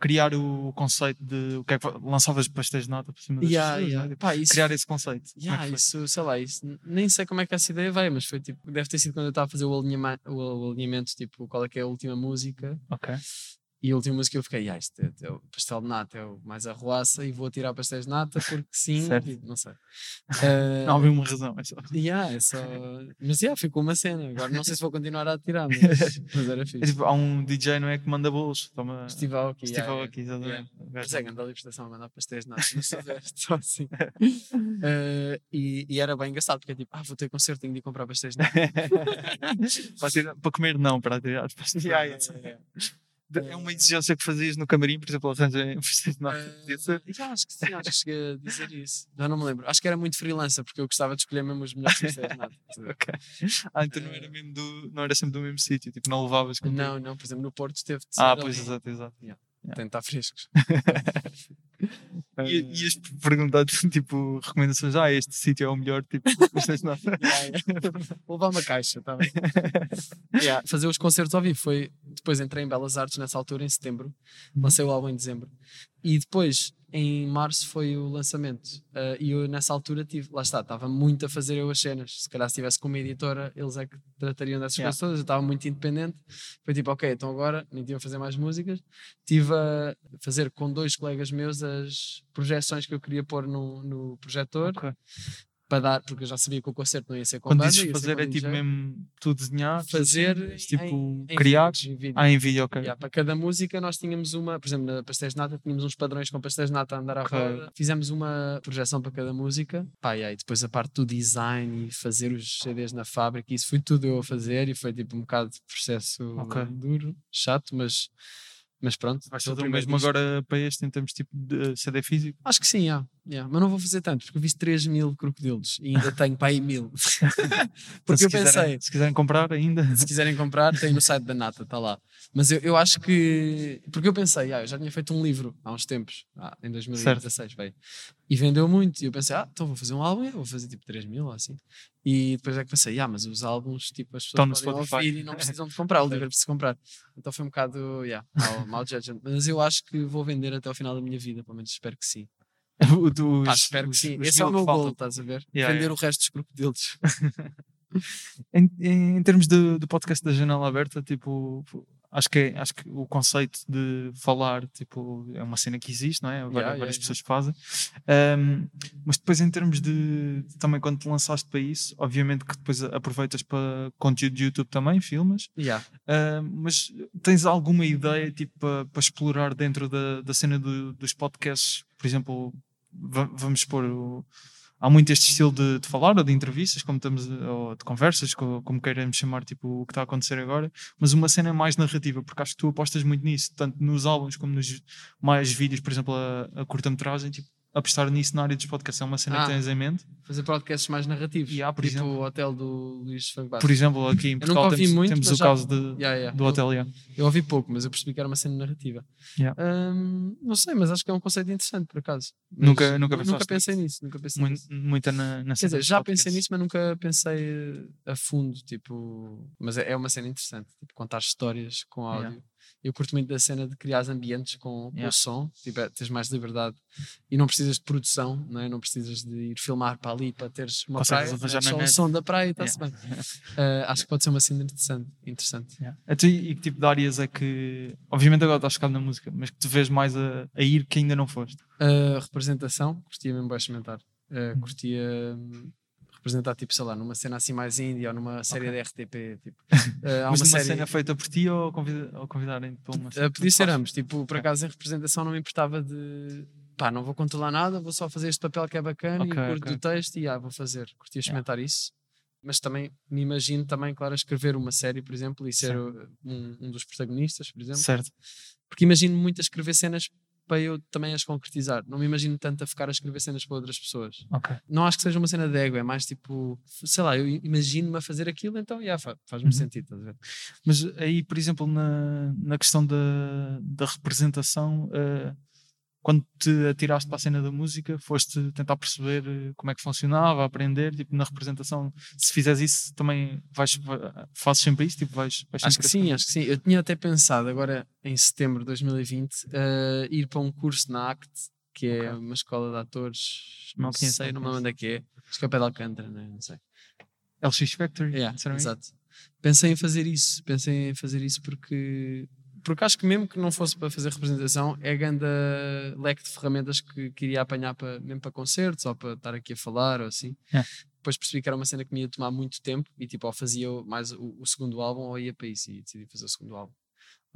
criar o conceito de o que é que lançavas pastéis de nata por cima das Yeah, pessoas, yeah. né? Pá, isso, criar esse conceito. É yeah, foi? isso, sei lá, isso, nem sei como é que essa ideia veio, mas foi tipo, deve ter sido quando eu estava a fazer o, alinhama, o alinhamento, tipo, qual é que é a última música. Ok. E a última música eu fiquei, ah, isto é, é o pastel de nata, é o mais arruaça e vou tirar pastéis de nata porque sim, e não sei. Eh, Não havia uma razão. É só. Yeah, é só... Mas yeah, ficou uma cena. Agora não sei se vou continuar a tirar, mas, mas era É fixe. tipo, há um DJ, não é? Que manda bolos. Toma. Estive aqui. Estive yeah, yeah. aqui, exatamente. Gajo Mas é, grande libertação a mandar pastéis de nata, só assim. Eh, e, e era bem engraçado, porque é tipo, ah, vou ter concerto, tenho de comprar pastéis de nata. para, tirar- para comer, não, para tirar as pastéis. Yeah, yeah, yeah. É uma exigência que fazias no camarim, por exemplo, nata. Eh, Podia ser. já, acho que sim, acho que cheguei a dizer isso. Já não me lembro. Acho que era muito freelancer, porque eu gostava de escolher mesmo os melhores nata. Ok. Ah, então não era, mesmo do, não era sempre do mesmo sítio, tipo, não levavas contigo. Não, não, por exemplo, no Porto teve de ser Ah, ali. pois, exato, exato. Tem de estar frescos. E, ias perguntar, tipo, recomendações, ah, este sítio é o melhor, tipo, levar uma caixa, tá bem? Yeah, Fazer os concertos ao vivo foi. Depois entrei em Belas Artes nessa altura, em setembro. Lancei o álbum em dezembro. E depois, em março, foi o lançamento. Ah, e eu, nessa altura, tive. Lá está, estava muito a fazer eu as cenas. Se calhar, se estivesse com uma editora, eles é que tratariam dessas Yeah. coisas todas. Eu estava muito independente. Foi tipo, ok, então agora nem tinha a fazer mais músicas. Estive a fazer com dois colegas meus as projeções que eu queria pôr no, no projetor. Ok. Para dar, porque eu já sabia que o concerto não ia ser com Quando banda, dizes fazer, é tipo mesmo tu desenhar, fazer assim, tipo, em, criar. em vídeo. Ah, em vídeo, ok. Yeah, para cada música nós tínhamos uma, por exemplo, na Pastéis de Nata tínhamos uns padrões com Pastéis de Nata a andar à Ok. roda. Fizemos uma projeção para cada música. Pá, e aí depois a parte do design e fazer os CDs na fábrica, isso foi tudo eu a fazer e foi tipo um bocado de processo Ok. duro, chato, mas, mas pronto. Vais foi o mesmo disco. agora para este em termos tipo de CD físico? Acho que sim, yeah, yeah. mas não vou fazer tanto, porque eu vi 3 mil crocodilos e ainda tenho para aí mil. porque se eu quiserem, pensei, Se quiserem comprar ainda. se quiserem comprar, tem no site da Nata, está lá. Mas eu, eu acho que. Porque eu pensei, ah, eu já tinha feito um livro há uns tempos, ah, em 2016, bem, e vendeu muito. E eu pensei, ah, então vou fazer um álbum, vou fazer tipo 3 mil ou assim. E depois é que pensei, ah, mas os álbuns, tipo, as Estão pessoas podem Spotify. ouvir e não precisam de comprar, o livro é preciso comprar. Então foi um bocado, yeah, mau, mau judgment. Mas eu acho que vou vender até ao final da minha vida, pelo menos espero que sim. O dos- Pá, espero que sim. os Esse é o meu gol, estás a ver? Yeah, vender yeah. o resto dos crocodilos. Em, em, em termos do podcast da Janela Aberta, tipo, acho que, é- acho que o conceito de falar tipo, é uma cena que existe, não é? Várias, Yeah, yeah, várias yeah. pessoas fazem. Um, mas depois, em termos de também quando te lançaste para isso, obviamente que depois aproveitas para conteúdo de YouTube também, filmas. Yeah. Uh, mas tens alguma ideia tipo, para, para explorar dentro da, da cena do- dos podcasts? Por exemplo, va- vamos pôr. o- há muito este estilo de, de falar ou de entrevistas, como estamos, ou de conversas, co- como, queiramos chamar tipo, o que está a acontecer agora, mas uma cena mais narrativa, porque acho que tu apostas muito nisso, tanto nos álbuns como nos mais vídeos, por exemplo, a, a curta-metragem, tipo, apostar nisso na área dos podcasts. É uma cena Ah. que tens em mente. Fazer podcasts mais narrativos. Yeah, por tipo exemplo. o hotel do Luís Fagbato. Por exemplo, aqui em nunca Portugal temos, muito, temos o já- caso de, Yeah, yeah. do Eu- hotel. yeah. Eu ouvi pouco, mas eu percebi que era uma cena narrativa. Hum, não sei, mas acho que é um conceito interessante, por acaso. Mas Nunca- nunca nu- pensaste pensei nisso. Nunca pensei Muito, nisso. muita na, na Quer dizer, já podcasts. pensei nisso, mas nunca pensei a fundo, tipo... Mas é é uma cena interessante, tipo, contar histórias com áudio. Yeah. Eu curto muito da cena de criar ambientes com, com Yeah. o som, tipo, é, tens mais liberdade e não precisas de produção, não, é? não precisas de ir filmar para ali para teres uma Consegues praia, é na só o som da praia e está-se bem. Uh, acho que pode ser uma cena interessante. interessante. Yeah. Então, e que tipo de áreas é que. Obviamente agora estás focado na música, mas que te vês mais a, a ir que ainda não foste. A representação, curtia mesmo bem experimentar. Uh, curtia hum, representar, tipo, sei lá, numa cena assim mais indie ou numa série Ok. da RTP. Tipo. Uh, há uma série. cena feita por ti ou, convida, ou convidarem-te para uma Uh, podia ser ambos. Tipo, por acaso em representação não me importava de pá, não vou controlar nada, vou só fazer este papel que é bacana Ok, e curto ok. do texto e ah, vou fazer. Curti a Yeah. experimentar isso. Mas também me imagino também, claro, escrever uma série, por exemplo, e ser uh, um, um dos protagonistas, por exemplo. Certo. Porque imagino muito a escrever cenas para eu também as concretizar. Não me imagino tanto a ficar a escrever cenas para outras pessoas. Ok. Não acho que seja uma cena de ego, é mais tipo, sei lá, eu imagino-me a fazer aquilo, então yeah, fa- faz-me Uhum. sentido? Mas aí, por exemplo, na, na questão da, da representação, eh, quando te atiraste para a cena da música, foste tentar perceber eh, como é que funcionava, aprender, tipo, na representação, se fizeres isso, também vais, va- fazes sempre isso, tipo, vais, vais Acho que sim, acho que sim. Eu tinha até pensado agora em setembro de 2020 uh, ir para um curso na ACT, que é Ok. uma escola de atores. Não Não, sei, não me lembro onde é que é. Acho que é o pé de Alcântara, né? não sei. LX Factory, Yeah, exato. Pensei em fazer isso, pensei em fazer isso porque porque acho que mesmo que não fosse para fazer representação, é grande leque de ferramentas que queria apanhar para, mesmo para concertos ou para estar aqui a falar ou assim. Yeah. Depois percebi que era uma cena que me ia tomar muito tempo e tipo, ou fazia mais o, o segundo álbum ou ia para isso e decidi fazer o segundo álbum.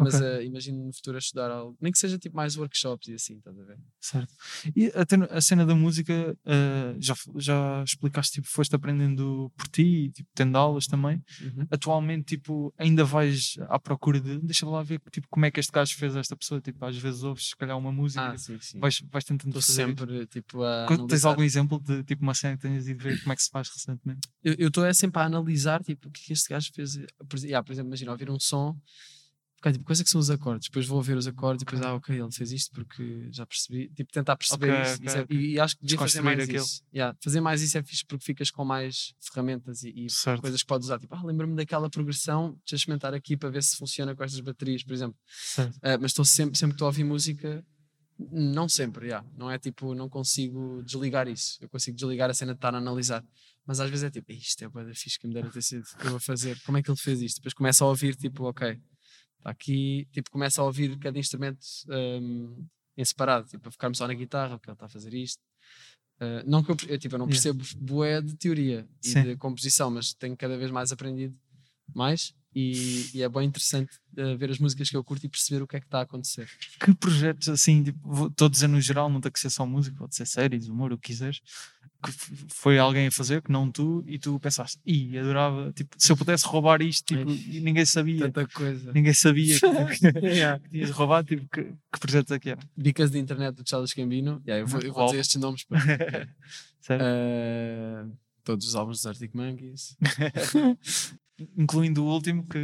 Mas Ok. eh, imagino no futuro a estudar algo, nem que seja tipo mais workshops e assim, estás a ver? Certo. E até a cena da música, eh, já, já explicaste, tipo, foste aprendendo por ti, e, tipo, tendo aulas também. Uhum. atualmente tipo, ainda vais à procura de deixa lá ver tipo, como é que este gajo fez esta pessoa. Tipo, às vezes ouves se calhar uma música Ah, tipo, sim, sim. vais, vais tentando Estou fazer. isso. sempre tipo a. Quando Tens algum exemplo de tipo uma cena que tenhas ido ver como é que se faz recentemente? eu estou é sempre a analisar tipo, o que é este gajo fez. Por, yeah, por exemplo, imagina ouvir um som, tipo, quais é que são os acordes? Depois vou ouvir os acordes e depois, ah, ok, ele fez isto porque já percebi. Tipo, tentar perceber Ok, isso. ok, isso é- ok. e, e acho que devia fazer mais aquilo. isso. Yeah, fazer mais isso é fixe porque ficas com mais ferramentas e, e coisas que podes usar. Tipo, ah, lembro-me daquela progressão, deixa experimentar aqui para ver se funciona com estas baterias, por exemplo. Ah, mas estou sempre, sempre que estou a ouvir música, não sempre, yeah. não é tipo, não consigo desligar isso. Eu consigo desligar a cena de estar a analisar. Mas às vezes é tipo, isto é da fixe que me dera ter sido eu a fazer. Como é que ele fez isto? Depois começa a ouvir, tipo, ok, aqui, tipo, começa a ouvir cada instrumento hum, em separado, tipo, a focar-me só na guitarra, porque ele está a fazer isto. Ah, não que eu, eu, tipo, eu não Yeah. percebo bué de teoria e Sim. de composição, mas tenho cada vez mais aprendido mais e, e é bem interessante ah, ver as músicas que eu curto e perceber o que é que está a acontecer. Que projetos assim, tipo, estou a dizer no geral, não tem que ser só música, pode ser séries, humor, o que quiseres, que foi alguém a fazer, que não tu, e tu pensaste, ih, adorava, tipo, se eu pudesse roubar isto, tipo, e ninguém sabia, Tanta coisa. ninguém sabia que, que tinhas roubado, tipo, que, que projetos é que era? Dicas de internet do Charles Gambino. Yeah, eu vou, eu vou dizer estes nomes. Sério? Ah, todos os álbuns dos Arctic Monkeys. incluindo o último que,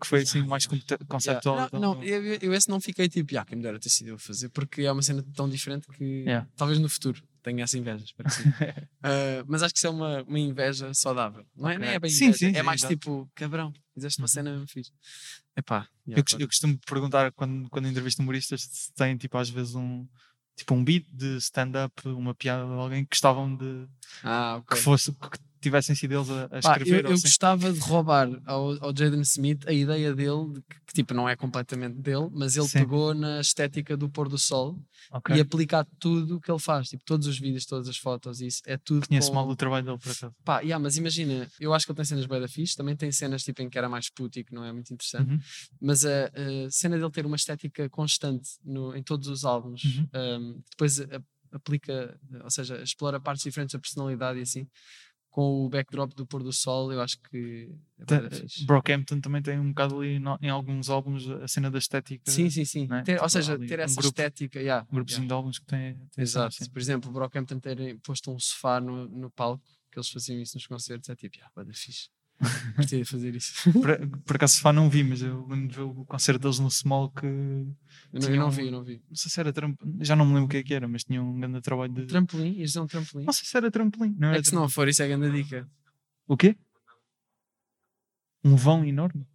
que foi assim mais conceptual. Yeah. então, Não, não, eu, eu- esse não fiquei tipo, ah, quem me dera ter sido eu a fazer, porque é uma cena tão diferente que talvez no futuro tenha essa inveja. espero que sim. Ah, mas acho que isso é uma, uma inveja saudável. Não é, Ok. nem é bem Sim, inveja, sim, é sim, mais exato. tipo, cabrão, fizeste uma Uhum. cena mesmo fixe. Epá, eu, yeah, eu costumo perguntar quando, quando entrevisto humoristas se têm tipo às vezes um tipo um beat de stand-up, uma piada de alguém que gostavam de ah, ok. que fosse que tivessem sido eles a, a Pá, escrever. eu, ou eu assim. gostava de roubar ao, ao Jaden Smith a ideia dele, de que, que, tipo não é completamente dele, mas ele Sim. pegou na estética do pôr do sol Ok. e aplicar tudo o que ele faz, tipo todos os vídeos, todas as fotos, isso é tudo. Conheço com... mal o trabalho dele por acaso. Pá, yeah, mas imagina, eu acho que ele tem cenas bem da fixe, também tem cenas tipo em que era mais puto e que não é muito interessante, Uhum. mas a, a cena dele ter uma estética constante no, em todos os álbuns, Uhum. um, depois a- aplica, ou seja, explora partes diferentes da personalidade e assim, com o backdrop do pôr do sol, eu acho que é. Brockhampton também tem um bocado ali no- em alguns álbuns a cena da estética. Sim, sim, sim. né? Ter- ou Tipo, seja, ter um essa grupo- estética, yeah, Um grupozinho yeah. de álbuns que tem. tem Exato. cena, Por exemplo, o Brockhampton terem posto um sofá no, no palco, que eles faziam isso nos concertos, é tipo, yeah, bué da fixe. Curtia de fazer isso. Por, por acaso Fá não vi, mas eu lembro de ver o concerto deles no Small que Eu não, eu não vi, eu não vi. não sei se era trampolim, já não me lembro o que é que era, mas tinha um grande trabalho de. Trampolim? Ias dizer um trampolim? Não sei se era trampolim. Não era É que se não for, isso é grande dica. O quê? Um vão enorme?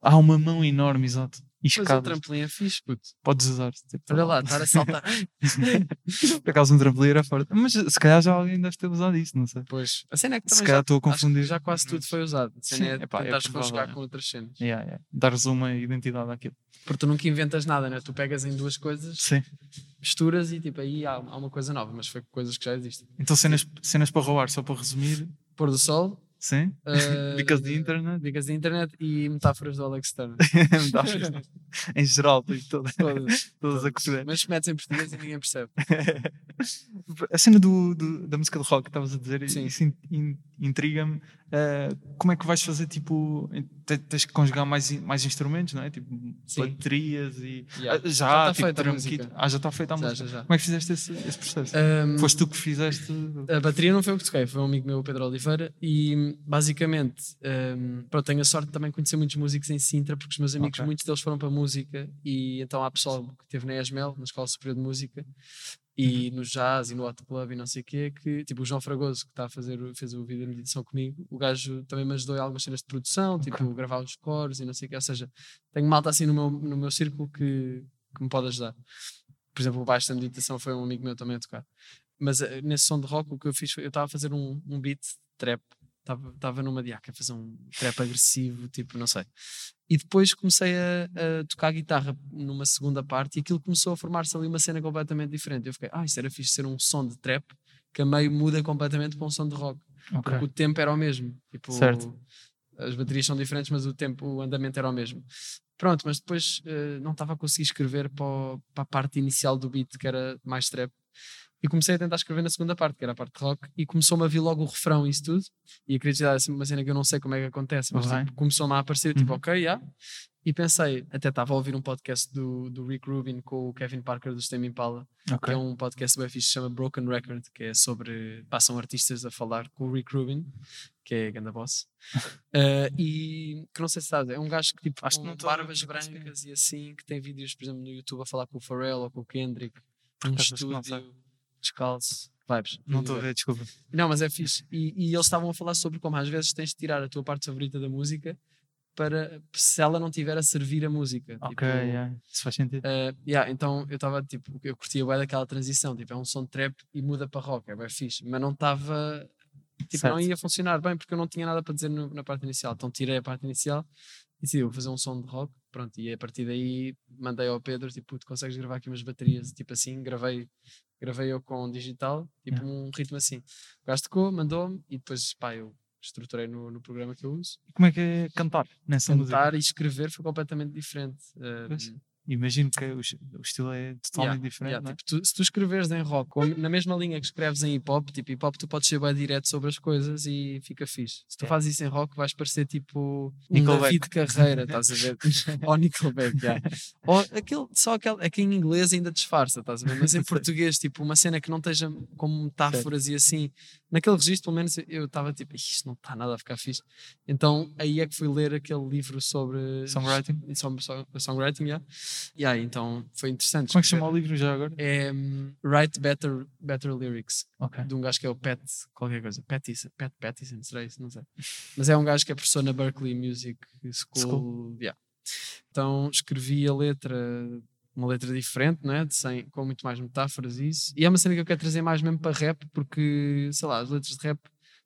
Ah, uma mão enorme, exato. E Pois o escadas. trampolim é fixe, puto. Podes usar. Tipo, Olha lá, estar a saltar. Por acaso um trampolim era forte. Mas se calhar já alguém deve ter usado isso, não sei. pois. A cena é que Se também calhar já, estou a confundir. já quase tudo foi usado. A cena Sim, é epá, é tentar provável, conjugar é. com outras cenas. Yeah, yeah. Dares uma identidade àquilo. Porque tu nunca inventas nada, né? Tu pegas em duas coisas, Sim. misturas e tipo aí há, há uma coisa nova, mas foi coisas que já existem. Então cenas, cenas para roubar, só para resumir. Pôr do sol, Sim? Uh, Because the internet? Because the internet e metáforas do Alex Turner. Metáforas. em geral, tipo, todas, Todas, todas a correr. Mas metes em português e ninguém percebe. a cena do, do- da música de rock que estavas a dizer, Sim. isso in- in- intriga-me. Eh, como é que vais fazer? Tipo, te- tens que conjugar mais, mais instrumentos, não é? Tipo, Sim. baterias e. Yeah. Ah, já, Já tá tipo, feita a música. Ah, já está feita a Já, música. já. Como é que fizeste esse, esse processo? Um, Foste tu que fizeste. A bateria não foi eu que toquei, foi um amigo meu, Pedro Oliveira, e basicamente, um, pronto, tenho a sorte de também conhecer muitos músicos em Sintra, porque os meus amigos, Ok. muitos deles foram para a música, e então há pessoal que teve na ESMEL, na Escola Superior de Música, e no jazz e no hot club e não sei o quê, que tipo o João Fragoso, que está a fazer, fez o vídeo de meditação comigo, o gajo também me ajudou em algumas cenas de produção, tipo gravar os cores e não sei o quê, ou seja, tenho malta assim no meu, no meu círculo que, que me pode ajudar. Por exemplo, o baixo da meditação foi um amigo meu também a tocar. Mas eh, nesse som de rock, o que eu fiz foi, eu estava a fazer um, um beat trap, estava numa diaca a fazer um trap agressivo, tipo, não sei. E depois comecei a, a tocar guitarra numa segunda parte e aquilo começou a formar-se ali uma cena completamente diferente. Eu fiquei, ah, isto era fixe ser um som de trap que a meio muda completamente para um som de rock. Ok. Porque o tempo era o mesmo. Tipo, Certo. As baterias são diferentes, mas o tempo, o andamento era o mesmo. Pronto, mas depois eh, não estava a conseguir escrever para, o- para a parte inicial do beat, que era mais trap. E comecei a tentar escrever na segunda parte, que era a parte de rock, e começou-me a vir logo o refrão e isso tudo. E a criatividade é sempre uma cena que eu não sei como é que acontece, mas tipo, começou-me a aparecer, tipo, Uhum. ok, yeah. E pensei, até estava a ouvir um podcast do, do Rick Rubin com o Kevin Parker do Stem Impala, que Ok. é um podcast bem fixe, se chama Broken Record, que é sobre. passam artistas a falar com o Rick Rubin, que é ganda boss. Eh, e que não sei se sabes, é um gajo que tipo, Acho que não barbas brancas e assim, que tem vídeos, por exemplo, no YouTube a falar com o Pharrell ou com o Kendrick, num que estúdio, descalço, vibes. Não estou a ver, desculpa. Não, mas é fixe. E, e eles estavam a falar sobre como às vezes tens de tirar a tua parte favorita da música para se ela não tiver a servir a música. Ok, Tipo, yeah. isso faz sentido. Uh, yeah, então eu estava tipo, eu curtia bem daquela transição, tipo, é um som de trap e muda para rock, é bem fixe, mas não estava, tipo, Certo. não ia funcionar bem porque eu não tinha nada para dizer no- na parte inicial, então tirei a parte inicial e decidi, vou fazer um som de rock, pronto, e a partir daí mandei ao Pedro, tipo, tu consegues gravar aqui umas baterias, tipo assim, gravei, gravei eu com digital, tipo um ritmo assim, o gajo tocou, mandou-me e depois, pá, eu estruturei no, no programa que eu uso, E Como é que é cantar nessa música? cantar e escrever foi completamente diferente. Uh. Imagino que o, o estilo é totalmente Yeah, diferente. yeah, é? tipo, tu- se tu escreveres em rock, na mesma linha que escreves em hip hop, tipo hip hop, tu podes ser bem direto sobre as coisas e fica fixe. Se tu fazes isso em rock, vais parecer tipo um Nickelback. David Carreira, estás a ver? ou Nickelback, yeah. ou aquele, só aquele, aqui em inglês ainda disfarça, estás a ver? Mas em português, tipo, uma cena que não esteja como metáforas e assim, naquele registro, pelo menos eu estava tipo, "Ih, isto não está nada a ficar fixe. Então aí é que fui ler aquele livro sobre Songwriting? sobre song- songwriting, yeah. E aí, então foi interessante. Como é que chama o livro já agora? É hum, Write Better, Better Lyrics, Ok. de um gajo que é o Pat, qualquer coisa, Pattison, Pat Pattison, será isso? Não sei. Mas é um gajo que é professor na Berkeley Music School. School. yeah. Então escrevi a letra, uma letra diferente, não é? De sem, com muito mais metáforas e isso. E é uma cena que eu quero trazer mais mesmo para rap, porque, sei lá, as letras de rap,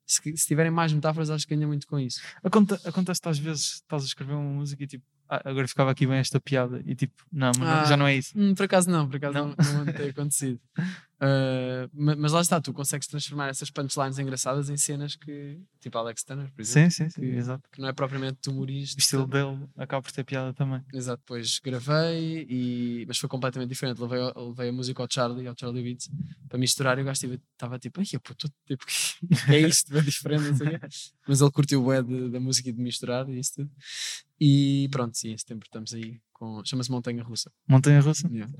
se, se tiverem mais metáforas, acho que ganha muito com isso. Aconte- Acontece-te às vezes, estás a escrever uma música e tipo, ah, agora ficava aqui bem esta piada e tipo, não, mas não- Ah. já não é isso. Hum, por acaso não, por acaso Não? não, não, tem acontecido. Uh, ma- mas lá está, tu consegues transformar essas punchlines engraçadas em cenas que, tipo Alex Turner, por exemplo, Sim, sim, sim, que- exato. que não é propriamente humorista. O estilo dele acaba por ter piada também. Exato, depois gravei, e, mas foi completamente diferente. Levei, a- levei a música ao Charlie, ao Charlie Beats, para misturar e o gajo estava tipo, ai, puto, tipo, que é isto, é diferente, não sei o quê. Mas ele curtiu o de- da música e de misturar e isso tudo. E pronto, sim, em setembro estamos aí com. Chama-se Montanha Russa. Montanha Russa? Yeah.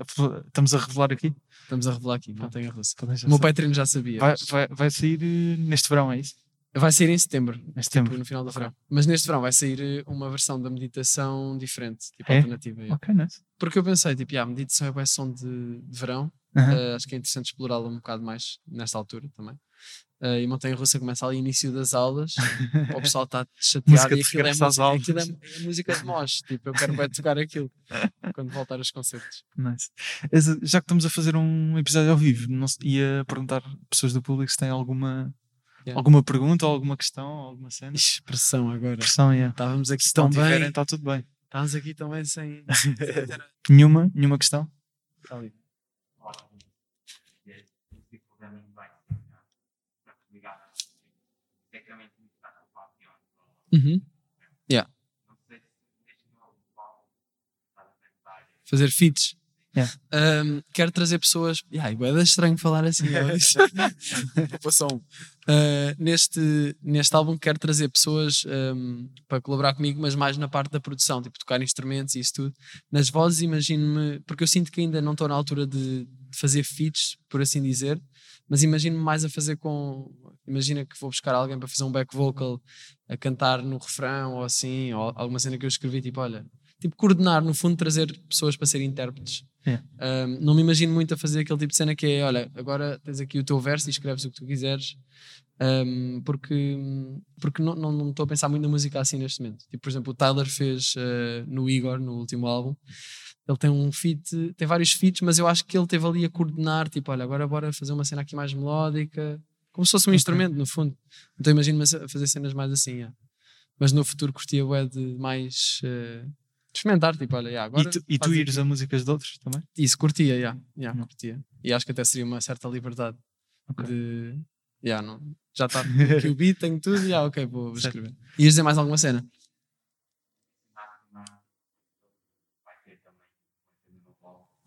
Estamos a revelar aqui? Estamos a revelar aqui, Montanha Russa. Já O meu saber. Patreon já sabia. vai, vai, vai sair eh, neste verão, é isso? Vai sair em setembro, Neste tipo, no final do verão. Mas neste verão vai sair eh, uma versão da meditação diferente, tipo É? alternativa. Ok, nice. Porque eu pensei, tipo, yeah, a meditação é boa som de, de verão, Aham. eh, acho que é interessante explorá-la um bocado mais nesta altura também. Eh, e Montanha Russa começa ali início das aulas, o pessoal está chateado e aquilo, é, música, aquilo é, é música de mosh, tipo, eu quero bem tocar aquilo quando voltar aos concertos. Nice. Já que estamos a fazer um episódio ao vivo, não ia perguntar a pessoas do público se têm alguma, Yeah. alguma pergunta, ou alguma questão, alguma cena. Expressão agora. Pressão, yeah. Estávamos aqui Se tão tiverem, bem, está tudo bem. estávamos aqui tão bem sem... Nenhuma, nenhuma questão? Ali. Uhum. Yeah. Fazer feats. Yeah. Um, quero trazer pessoas. Yeah, é estranho falar assim. Passou um. Uh, neste, neste álbum quero trazer pessoas um, para colaborar comigo, mas mais na parte da produção, tipo tocar instrumentos e isso tudo. Nas vozes, imagino-me, porque eu sinto que ainda não estou na altura de, de fazer feats, por assim dizer, mas imagino-me mais a fazer com. Imagina que vou buscar alguém para fazer um back vocal, a cantar no refrão ou assim, ou alguma cena que eu escrevi, tipo, olha, tipo, coordenar, no fundo, trazer pessoas para serem intérpretes. Um, não me imagino muito a fazer aquele tipo de cena que é: olha, agora tens aqui o teu verso e escreves o que tu quiseres. Um, porque porque não, não, não estou a pensar muito na música assim neste momento. Tipo, por exemplo, o Tyler fez uh, no Igor, no último álbum. Ele tem um feat, tem vários feats, mas eu acho que ele teve ali a coordenar, tipo, olha, agora bora fazer uma cena aqui mais melódica, como se fosse um okay. instrumento, no fundo. Então imagino-me a fazer cenas mais assim, yeah. mas no futuro curtia o de mais uh, experimentar, tipo, olha, yeah, agora. E tu, e tu ires aqui. a músicas de outros também? Isso, curtia, yeah, yeah, curtia. E acho que até seria uma certa liberdade okay. de. Yeah, não, já está aqui o beat, tenho tudo, e yeah, ok, vou, vou escrever. Ias dizer mais alguma cena?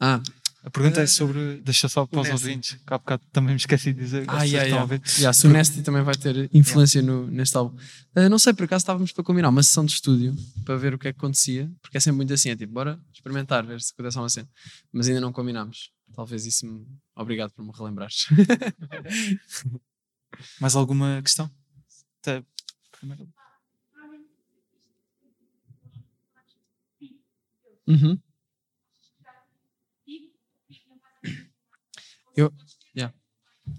Ah, a pergunta é sobre. Deixa só para os ouvintes, que há bocado também me esqueci de dizer. Ah, yeah, yeah. yeah, o Nasty também vai ter influência no, neste álbum. Uh, não sei, por acaso estávamos para combinar uma sessão de estúdio para ver o que é que acontecia, porque é sempre muito assim: é tipo, bora experimentar, ver se acontece uma cena. Mas ainda não combinámos. Talvez isso me. Obrigado por me relembrares. Mais alguma questão? Até primeiro. Uhum. Eu. Yeah.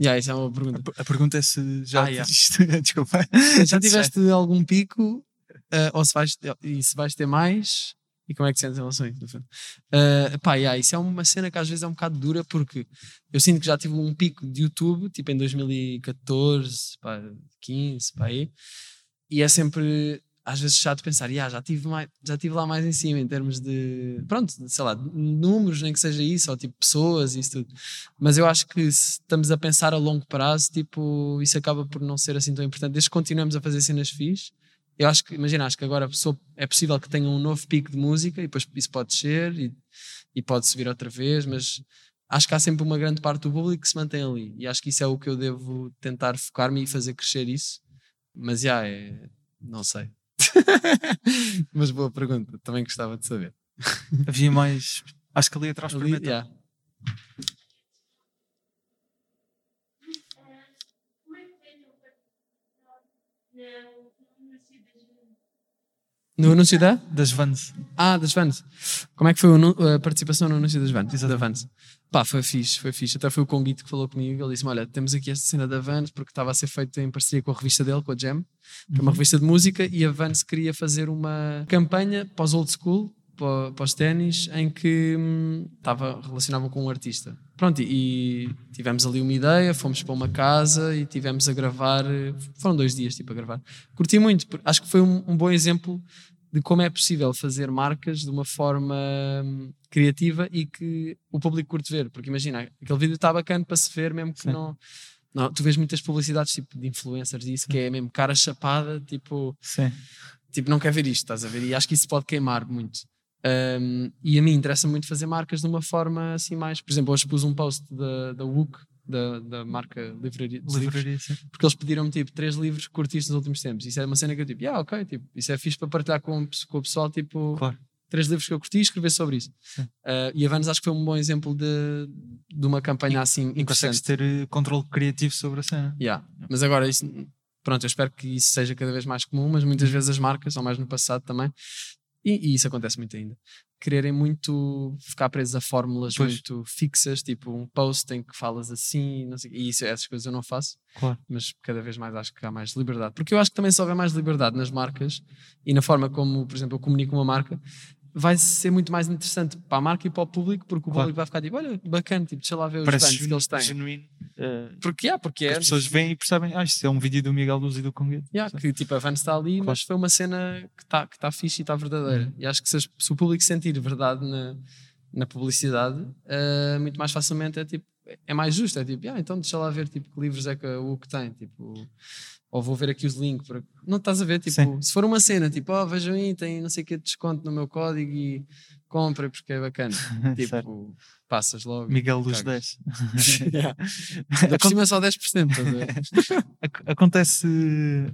Yeah, isso é uma pergunta. A, a pergunta é se já. Ah, yeah. Desculpa. Já tiveste algum pico? Uh, ou se vais, e se vais ter mais? E como é que te sentes em relação a isso? Uh, pá, yeah, isso é uma cena que às vezes é um bocado dura porque eu sinto que já tive um pico de YouTube, tipo em 2014, pá, 15, pá, aí, e é sempre às vezes chato pensar, yeah, já tive mais, já tive lá mais em cima em termos de, pronto, sei lá, números, nem que seja isso, ou tipo pessoas e isso tudo. Mas eu acho que se estamos a pensar a longo prazo, tipo, isso acaba por não ser assim tão importante. Desde que continuemos a fazer cenas fixe, eu acho que, imagina, acho que agora é possível que tenha um novo pico de música e depois isso pode descer e, e pode subir outra vez, mas acho que há sempre uma grande parte do público que se mantém ali e acho que isso é o que eu devo tentar focar-me e fazer crescer isso. Mas já, é, não sei. Mas boa pergunta, também gostava de saber. Havia mais. Acho que ali atrás ali, yeah. No anúncio da? Das Vans. Ah, das Vans. Como é que foi a participação no anúncio das Vans? Da Vans. Pá, foi fixe, foi fixe. Até foi o Conguito que falou comigo. Ele disse-me: Olha, temos aqui esta cena da Vans porque estava a ser feita em parceria com a revista dele, com a Jam, que é uma uhum. revista de música, e a Vans queria fazer uma campanha os old school, para, os ténis, em que hum, estava relacionava com um artista. Pronto, e, e tivemos ali uma ideia, fomos para uma casa e tivemos a gravar. Foram dois dias, tipo, a gravar. Curti muito, acho que foi um, um bom exemplo de como é possível fazer marcas de uma forma hum, criativa e que o público curte ver. Porque imagina, aquele vídeo está bacana para se ver, mesmo que não, não. Tu vês muitas publicidades tipo de influencers e isso, que é mesmo cara chapada, tipo. Sim. Tipo, não quer ver isto, estás a ver? E acho que isso pode queimar muito. Um, e a mim interessa muito fazer marcas de uma forma assim mais. Por exemplo, hoje pus um post da, da WUC da, da marca Livraria, livraria porque eles pediram-me tipo três livros que curtiste nos últimos tempos. Isso é uma cena que eu tipo, yeah, ok, tipo, isso é fixe para partilhar com, com o pessoal, tipo, claro. três livros que eu curti e escrever sobre isso. Uh, e a Vans acho que foi um bom exemplo de, de uma campanha e, assim e consegues ter eh, controle criativo sobre a cena. Yeah. Mas agora isso pronto, eu espero que isso seja cada vez mais comum, mas muitas vezes as marcas, ou mais no passado também, e, e, isso acontece muito ainda. Quererem muito ficar presos a fórmulas pois. muito fixas, tipo um post em que falas assim, não sei, e isso, essas coisas eu não faço, claro. mas cada vez mais acho que há mais liberdade. Porque eu acho que também se houver mais liberdade nas marcas e na forma como, por exemplo, eu comunico uma marca, vai ser muito mais interessante para a marca e para o público, porque o claro. público vai ficar tipo, olha, bacana, tipo, deixa lá ver os Parece que eles têm. genuíno. Uh, porque, yeah, porque é. As pessoas veem e percebem, ah, isto é um vídeo do Miguel Luz e do Conguete. Yeah, que tipo, a van está ali, claro. mas foi uma cena que está que tá fixe e está verdadeira. Uhum. E acho que se, se, o público sentir verdade na, na publicidade, uh, muito mais facilmente é tipo, é mais justo. É tipo, ah, então deixa lá ver tipo, que livros é que o que tem. Tipo, ou vou ver aqui os links. Para... Não estás a ver? Tipo, Sim. se for uma cena, tipo, oh, vejam aí, tem não sei o que de desconto no meu código e comprem porque é bacana. Tipo, passas logo. Miguel dos Cagas. 10. Yeah. Ainda por cima é só 10%. Estás a Acontece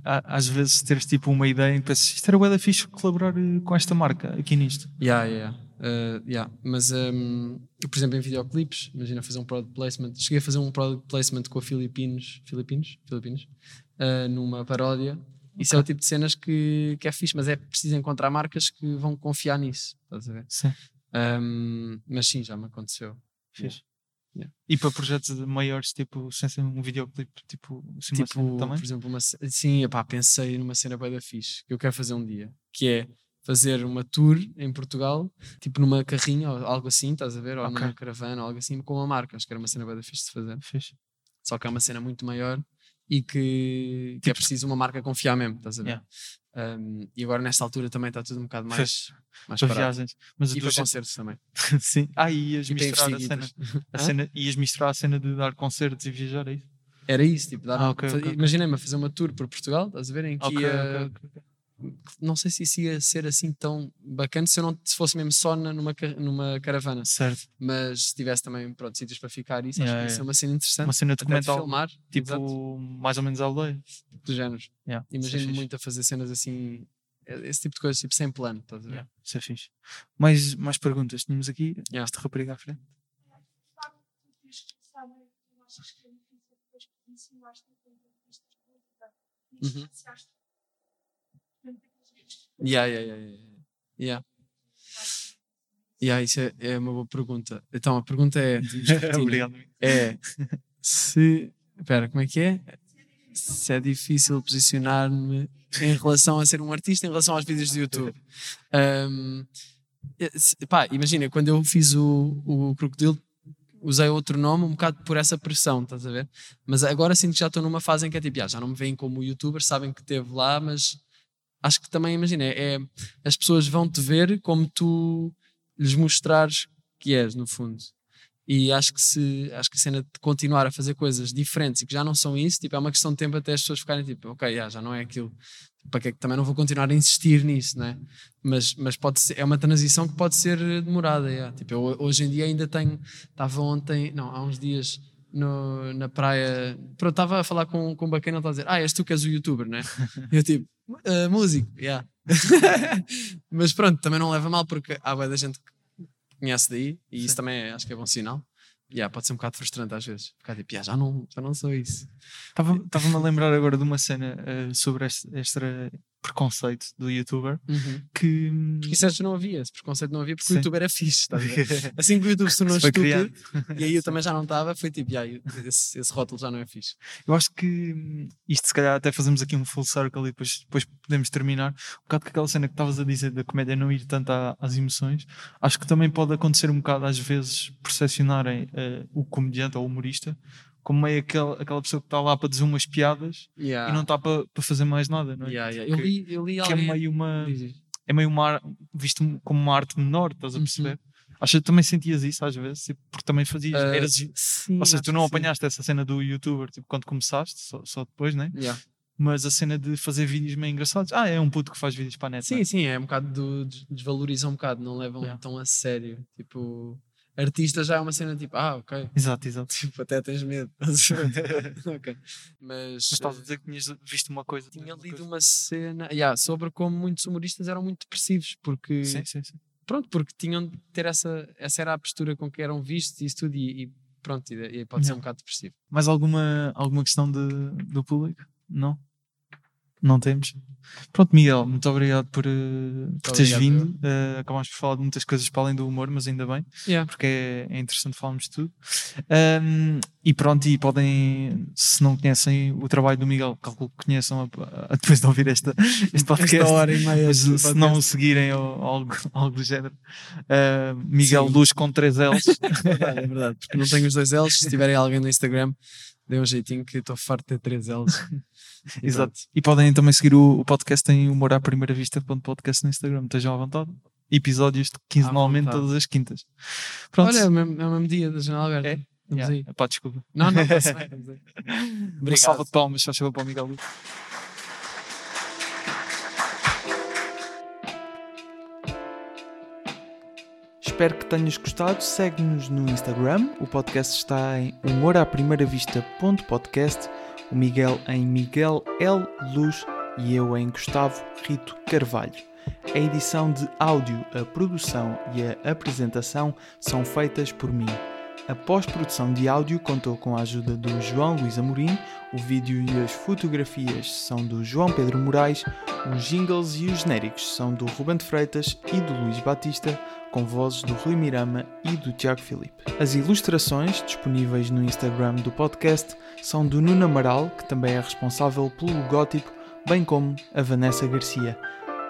às vezes teres tipo uma ideia e pensas isto era bué da fixe colaborar eh, com esta marca aqui nisto. Yeah, yeah. Uh, yeah. Mas, um, por exemplo, em videoclipes, imagina fazer um product placement. Cheguei a fazer um product placement com a Filipinos, Filipinos, Filipinos uh, numa paródia. Isso é o tipo de cenas que, que é fixe, mas é preciso encontrar marcas que vão confiar nisso. Estás a ver? Sim. Um, mas sim, já me aconteceu. Fixe. Yeah. E para projetos maiores, tipo, sem ser um videoclipe, tipo, assim, uma Tipo, também? por exemplo, uma, sim, epá, pensei numa cena bem da fixe que eu quero fazer um dia, que é fazer uma tour em Portugal, tipo numa carrinha ou algo assim, estás a ver? Ou Ok. numa caravana ou algo assim, com uma marca. Acho que era uma cena bem da fixe de fazer. Fixe. Só que é uma cena muito maior e que, que é preciso uma marca confiar mesmo, estás a ver? Um, e agora nesta altura também está tudo um bocado mais, mais Para viagens. Mas E para já... concertos também. Sim. Ah, e ias E misturar a cena. A cena. Ias misturar a cena de dar concertos e viajar, é isso? Era isso, tipo, dar Ah, um- ok, fa- ok, ok. imaginei-me a fazer uma tour por Portugal, estás a ver? Em que ia-. Não sei se isso ia ser assim tão bacana se eu não se fosse mesmo só na- numa, numa caravana, Certo. mas se tivesse também pronto, sítios para ficar, isso Yeah, acho que ia ser uma cena interessante. Uma cena documental. filmar, Tipo, exato, mais ou menos aldeia. do género. Yeah, é Imagino fixe. muito a fazer cenas assim, esse tipo de coisas, tipo sem plano, estás a ver? Yeah, Isso é fixe. Mais, mais perguntas. Tínhamos aqui Yeah. esta rapariga à frente. e Uhum. iniciaste portanto, aqueles vídeos Yeah, yeah, yeah, yeah, yeah. Isso é, é uma boa pergunta. Então a pergunta é? Obrigado. é se. Espera, como é que é? Se é difícil posicionar-me em relação a ser um artista em relação aos vídeos do YouTube. Um, eh, pá, imagina, quando eu fiz o, o Crocodilo, usei outro nome um bocado por essa pressão, estás a ver? Mas agora sinto que já estou numa fase em que é tipo, "Ah, já não me veem como youtuber, sabem que esteve lá, mas acho que também, imagina, é, as pessoas vão te ver como tu lhes mostrares que és, no fundo. E acho que se acho que a cena de continuar a fazer coisas diferentes e que já não são isso, tipo, é uma questão de tempo até as pessoas ficarem tipo, ok, já, já não é aquilo. Para que é que também não vou continuar a insistir nisso, né? Mas, mas pode ser, é uma transição que pode ser demorada. yeah. Tipo, eu hoje em dia ainda tenho. Estava ontem, não, há uns dias no, na praia. Pronto, estava a falar com, com um bacana, ele está a dizer: Ah, és tu que és o youtuber, né? Eu tipo, "Ah, músico, yeah. mas pronto, também não leva mal porque há boa da gente que conhece daí e isso também é- acho que é bom sinal. Yeah, pode ser um bocado frustrante às vezes. Ficar tipo, "Yeah, já, não, já não sou isso. Estava- Estava-me a lembrar agora de uma cena eh, sobre este, este preconceito do youtuber que. Porque isso antes não havia, esse preconceito não havia porque Sim. o YouTube era fixe. ver? Assim que o YouTube se tornou estúpido e aí eu também já não estava, foi tipo, "Yeah, esse, esse rótulo já não é fixe. Eu acho que hum, isto, se calhar, até fazemos aqui um full circle e depois, depois podemos terminar. Um bocado com aquela cena que estavas a dizer da comédia não ir tanto à- às emoções. Acho que também pode acontecer um bocado, às vezes, percepcionarem eh, o comediante ou o humorista como meio aquela, aquela pessoa que está lá para dizer umas piadas Yeah. e não está para, para fazer mais nada, não é? Yeah, yeah. Eu Que- li, eu li que é alguém. meio uma. É meio uma visto como uma arte menor, estás a Uhum. perceber? Acho que também sentias isso às vezes, tipo, porque também fazias. Ah, eras, sim, ou seja, tu não que sim. apanhaste essa cena do youtuber tipo, quando começaste, só, só depois, né? Yeah. Mas a cena de fazer vídeos meio engraçados. Ah, é um puto que faz vídeos para a net. Sim, né? sim, é um bocado do, des- desvaloriza um bocado, não levam Yeah. tão a sério. Tipo, artista já é uma cena tipo, ah, ok. Exato, exato. Tipo, até tens medo. ok. Mas, Mas estavas a dizer que tinhas visto uma coisa. tinha uma lido coisa. uma cena yeah, sobre como muitos humoristas eram muito depressivos, porque Sim, sim, sim. pronto, porque tinham de ter essa, essa era a postura com que eram vistos e isso tudo, e, e pronto, e, e pode ser um bocado depressivo. Mais alguma, alguma questão de, do público? Não? Não temos? Pronto, Miguel, muito obrigado por, eh, por teres vindo. Eh, acabámos por falar de muitas coisas para além do humor, mas ainda bem. Yeah. porque é, é interessante falarmos de tudo. Ahm, e pronto, e podem, se não conhecem o trabalho do Miguel, calculo que conheçam a- a- depois de ouvir esta, este podcast. Esta hora e meia Mas, se não o seguirem ou algo, algo do género, Ah, Miguel Sim. Luz com 3 L's. É verdade, é verdade. Porque não tenho os dois L's. Se tiverem alguém no Instagram, dê um jeitinho que estou farto de ter três L's. Exato. E podem também seguir o, o podcast em humor à primeira vista podcast no Instagram. Estejam à vontade. Episódios de quinzenalmente todas as quintas. Pronto. Olha, é o mesmo, é o mesmo dia da janela aberta. É? Vamos Yeah. aí. Pá, desculpa. Não, não, está-se bem. aí. Uma Obrigado. salva de palmas, só chama para o Miguel. Espero que tenhas gostado. Segue-nos no Instagram. O podcast está em humoraprimeira-vista.podcast. O Miguel em Miguel L. Luz e eu em Gustavo Rito Carvalho. A edição de áudio, a produção e a apresentação são feitas por mim. A pós-produção de áudio contou com a ajuda do João Luís Amorim, o vídeo e as fotografias são do João Pedro Moraes, os jingles e os genéricos são do Ruben de Freitas e do Luís Batista, com vozes do Rui Mirama e do Tiago Filipe. As ilustrações, disponíveis no Instagram do podcast, são do Nuno Amaral, que também é responsável pelo logótipo, bem como a Vanessa Garcia.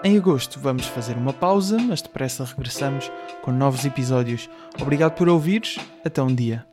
Em agosto vamos fazer uma pausa, mas depressa regressamos com novos episódios. Obrigado por ouvires, até um dia.